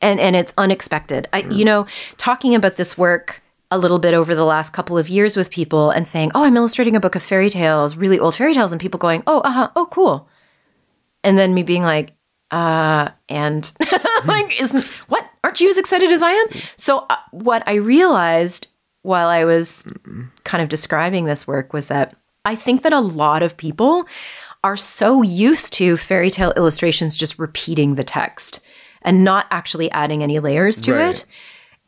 and and it's unexpected. I, you know, talking about this work a little bit over the last couple of years with people and saying, "Oh, I'm illustrating a book of fairy tales, really old fairy tales," and people going, "Oh, uh huh, oh, cool," and then me being like, "Uh," and like, "Isn't what? Aren't you as excited as I am?" So uh, what I realized while I was kind of describing this work was that I think that a lot of people are so used to fairy tale illustrations just repeating the text and not actually adding any layers to Right. it.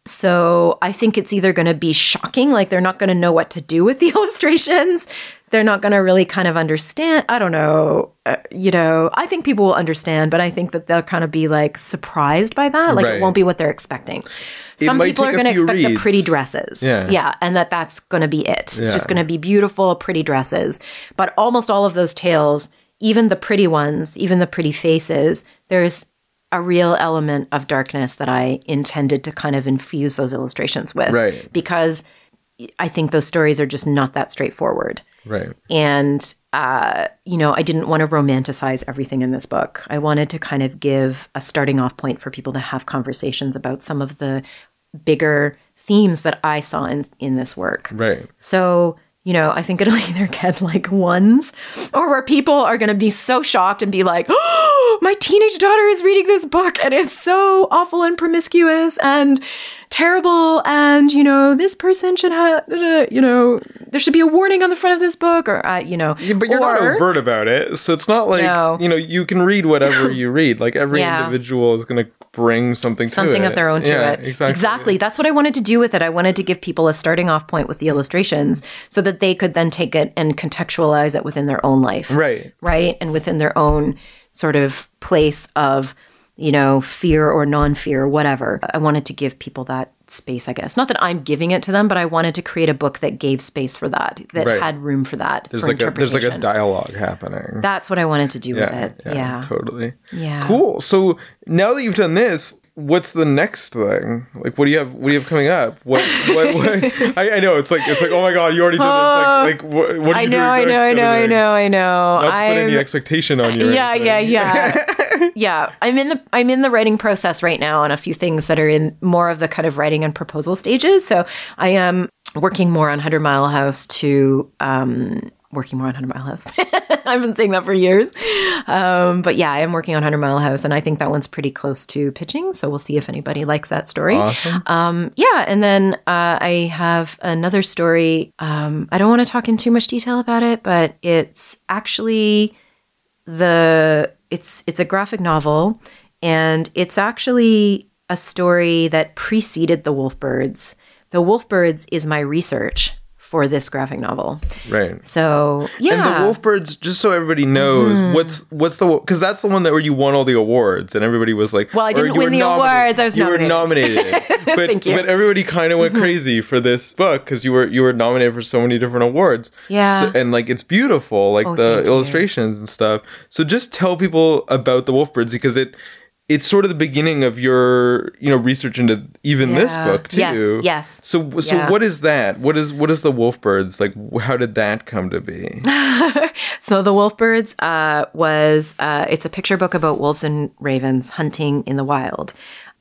So I think it's either going to be shocking, like they're not going to know what to do with the illustrations. They're not going to really kind of understand. I don't know. Uh, you know, I think people will understand, but I think that they'll kind of be like surprised by that. Like Right. it won't be what they're expecting. Some people are going to expect the pretty dresses. Yeah. Yeah. And that that's going to be it. It's Yeah. just going to be beautiful, pretty dresses. But almost all of those tales, even the pretty ones, even the pretty faces, there's a real element of darkness that I intended to kind of infuse those illustrations with. Right. Because I think those stories are just not that straightforward. Right. And, uh, you know, I didn't want to romanticize everything in this book. I wanted to kind of give a starting off point for people to have conversations about some of the bigger themes that I saw in, in this work. Right. So, you know, I think it'll either get like ones or where people are going to be so shocked and be like, oh, my teenage daughter is reading this book and it's so awful and promiscuous and terrible. And, you know, this person should have, you know, there should be a warning on the front of this book or, uh, you know, Yeah, but you're not overt about it, so it's not like No. you know you can read whatever you read. Like every Yeah. individual is going to bring something to something it. of their own to Yeah, it. Exactly. Exactly. That's what I wanted to do with it. I wanted to give people a starting off point with the illustrations so that they could then take it and contextualize it within their own life. Right. Right. And within their own sort of place of, you know, fear or non fear, whatever. I wanted to give people that space, I guess. Not that I'm giving it to them, but I wanted to create a book that gave space for that, that Right. had room for that. There's for like a there's like a dialogue happening. That's what I wanted to do with yeah, it. yeah, Yeah. totally. Yeah. Cool. So now that you've done this, what's the next thing? Like, what do you have? What do you have coming up? What? what, what I, I know it's like it's like oh my god, you already did this. Like, like what? What are I you know, doing I know, I know, I know, I know. Not to put any expectation on you. or yeah yeah yeah yeah i'm in the i'm in the writing process right now on a few things that are in more of the kind of writing and proposal stages so i am working more on 100 mile house to um working more on 100 mile house i've been saying that for years um but yeah i am working on 100 mile house and i think that one's pretty close to pitching so we'll see if anybody likes that story Awesome. um, yeah, and then uh, I have another story. Um, I don't want to talk in too much detail about it, but it's actually the it's it's a graphic novel, and it's actually a story that preceded the Wolfbirds. The Wolfbirds is my research for this graphic novel. Right. So yeah, And the Wolfbirds, just so everybody knows, Mm-hmm. what's what's the because that's the one that where you won all the awards and everybody was like, Well, I didn't win the nominated. awards, I was you were nominated. nominated, but Thank you. Mm-hmm. but everybody kind of went crazy for this book because you were you were nominated for so many different awards. Yeah. So- and like it's beautiful, like Oh, the thank you. illustrations and stuff. So just tell people about the Wolfbirds because it. It's sort of the beginning of your, you know, research into even this book too. Yes, yes. So, so Yeah. what is that? What is what is the Wolfbirds like? How did that come to be? So the Wolfbirds uh, was uh, it's a picture book about wolves and ravens hunting in the wild.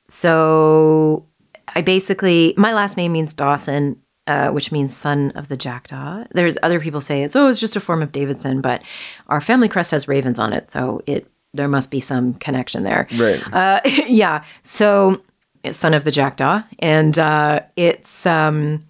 So I basically my last name means Dawson, uh, which means son of the jackdaw. There's other people say it's oh it's just a form of Davidson, but our family crest has ravens on it, so it there must be some connection there. Right. Uh, yeah. So son of the jackdaw, and uh, it's um,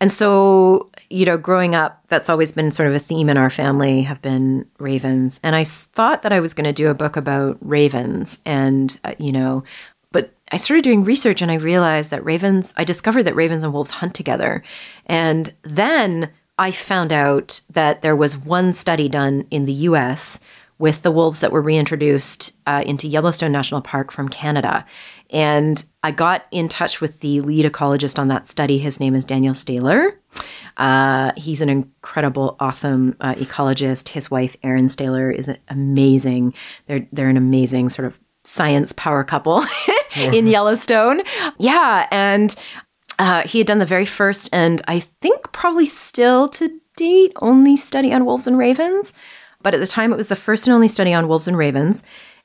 and so, you know, growing up, that's always been sort of a theme in our family have been ravens. And I thought that I was going to do a book about ravens and, uh, you know, but I started doing research and I realized that ravens, I discovered that ravens and wolves hunt together. And then I found out that there was one study done in the US with the wolves that were reintroduced uh, into Yellowstone National Park from Canada. And I got in touch with the lead ecologist on that study. His name is Daniel Stahler. Uh, he's an incredible, awesome uh, ecologist. His wife, Erin Stahler, is amazing. They're, they're an amazing sort of science power couple in Yellowstone. Yeah. And uh, he had done the very first, and I think probably still to date, only study on wolves and ravens. But at the time, it was the first and only study on wolves and ravens.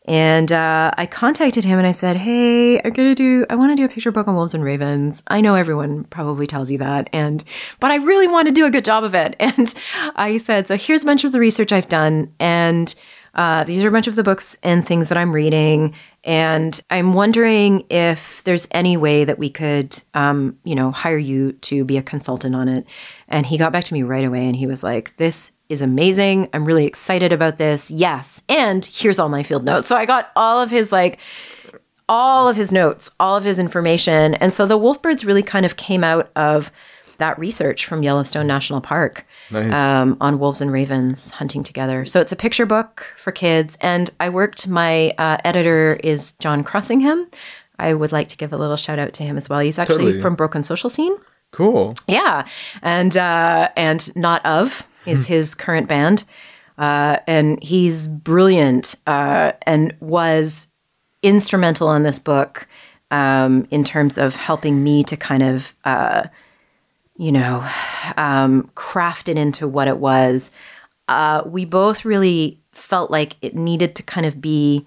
And uh, I contacted him and I said, "Hey, I'm gonna do. I want to do a picture book on wolves and ravens. I know everyone probably tells you that, and but I really want to do a good job of it." And I said, "So here's a bunch of the research I've done, and uh, these are a bunch of the books and things that I'm reading. And I'm wondering if there's any way that we could, um, you know, hire you to be a consultant on it. And he got back to me right away and he was like, This is amazing. I'm really excited about this. Yes. And here's all my field notes. So I got all of his like, all of his notes, all of his information. And so the Wolfbirds really kind of came out of that research from Yellowstone National Park Nice. um, on wolves and ravens hunting together. So it's a picture book for kids. And I worked, my uh, editor is John Crossingham. I would like to give a little shout out to him as well. He's actually Totally. from Broken Social Scene. Cool. Yeah, and uh, and not of is his current band, uh, and he's brilliant uh, and was instrumental in this book um, in terms of helping me to kind of uh, you know um, craft it into what it was. Uh, we both really felt like it needed to kind of be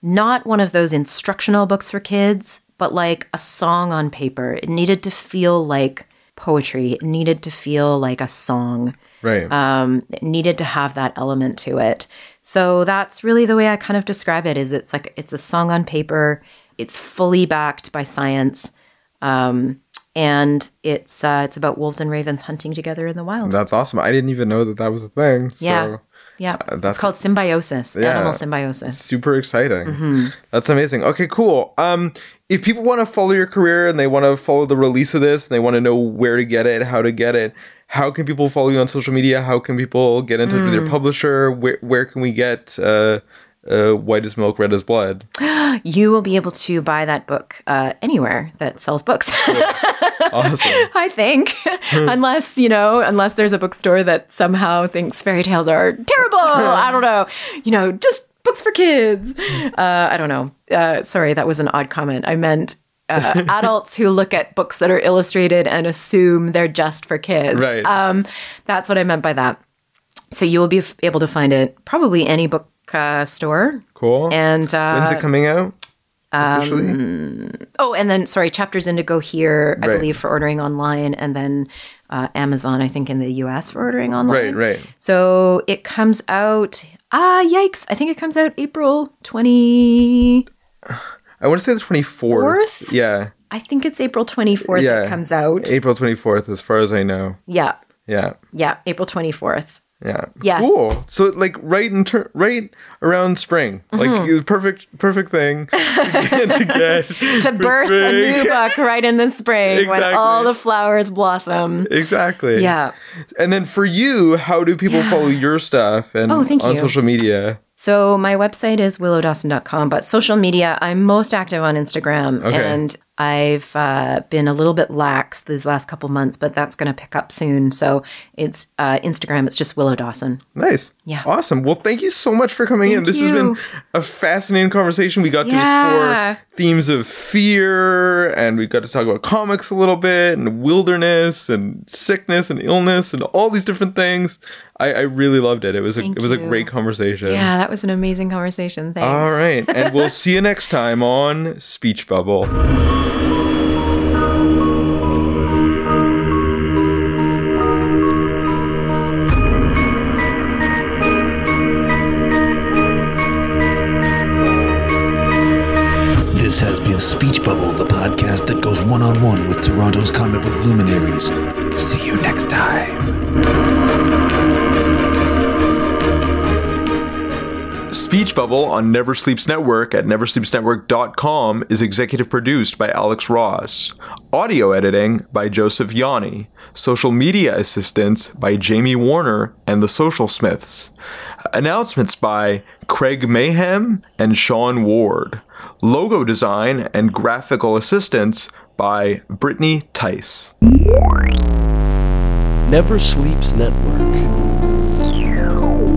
not one of those instructional books for kids, but like a song on paper. It needed to feel like poetry. It needed to feel like a song. Right. Um, needed to have that element to it. So that's really the way I kind of describe it. Is it's like it's a song on paper. It's fully backed by science, um, and it's uh, it's about wolves and ravens hunting together in the wild. That's awesome. I didn't even know that that was a thing. So yeah, yeah. that's- it's called symbiosis. Yeah. Animal symbiosis. super exciting. Mm-hmm. That's amazing. Okay, cool. Um, if people want to follow your career and they want to follow the release of this and they want to know where to get it, how to get it, how can people follow you on social media? How can people get in touch with Mm. your publisher? Where where can we get uh, uh, White as Milk, Red as Blood? You will be able to buy that book uh, anywhere that sells books. Awesome. I think, unless you know, unless there's a bookstore that somehow thinks fairy tales are terrible. I don't know. You know, just books for kids. Uh, I don't know. Uh, sorry, that was an odd comment. I meant. Uh, adults who look at books that are illustrated and assume they're just for kids. Right. Um, that's what I meant by that. So you will be f- able to find it probably any book uh, store. Cool. And uh, When's it coming out? Officially? Oh, and then sorry, Chapters Indigo here, I Right. believe, for ordering online, and then uh, Amazon, I think, in the U.S. for ordering online. right, right. So it comes out. Ah, yikes! I think it comes out April twenty. I want to say the twenty fourth. Fourth? Yeah, I think it's April twenty fourth. Yeah. It comes out. April twenty fourth, as far as I know. Yeah, Yeah. yeah, April twenty fourth. Yeah. Yes. Cool. So like right in ter- right around spring, like Mm-hmm. the perfect perfect thing to get to, get To birth a new book right in the spring when all the flowers blossom. Exactly. Yeah. And then for you, how do people follow your stuff and Oh, thank on you. social media? So my website is willowdawson.com, but social media, I'm most active on Instagram. Okay. And I've uh, been a little bit lax these last couple months, but that's going to pick up soon. So it's uh, Instagram, it's just Willow Dawson. Nice. Yeah. Awesome. Well, thank you so much for coming in. Thank This has been a fascinating conversation. We got to explore themes of fear and we got to talk about comics a little bit and wilderness and sickness and illness and all these different things. I, I really loved it. It was a Thank it was a you. great conversation. Yeah, that was an amazing conversation. Thanks. All right. And we'll see you next time on Speech Bubble. This has been Speech Bubble, the podcast that goes one on one with Toronto's comic book luminaries. See you next time. Speech Bubble on Never Sleeps Network at neversleepsnetwork.com is executive produced by Alex Ross. Audio editing by Joseph Yanni. Social media assistance by Jamie Warner and the Social Smiths. Announcements by Craig Mayhem and Sean Ward. Logo design and graphical assistance by Brittany Tice. Never Sleeps Network.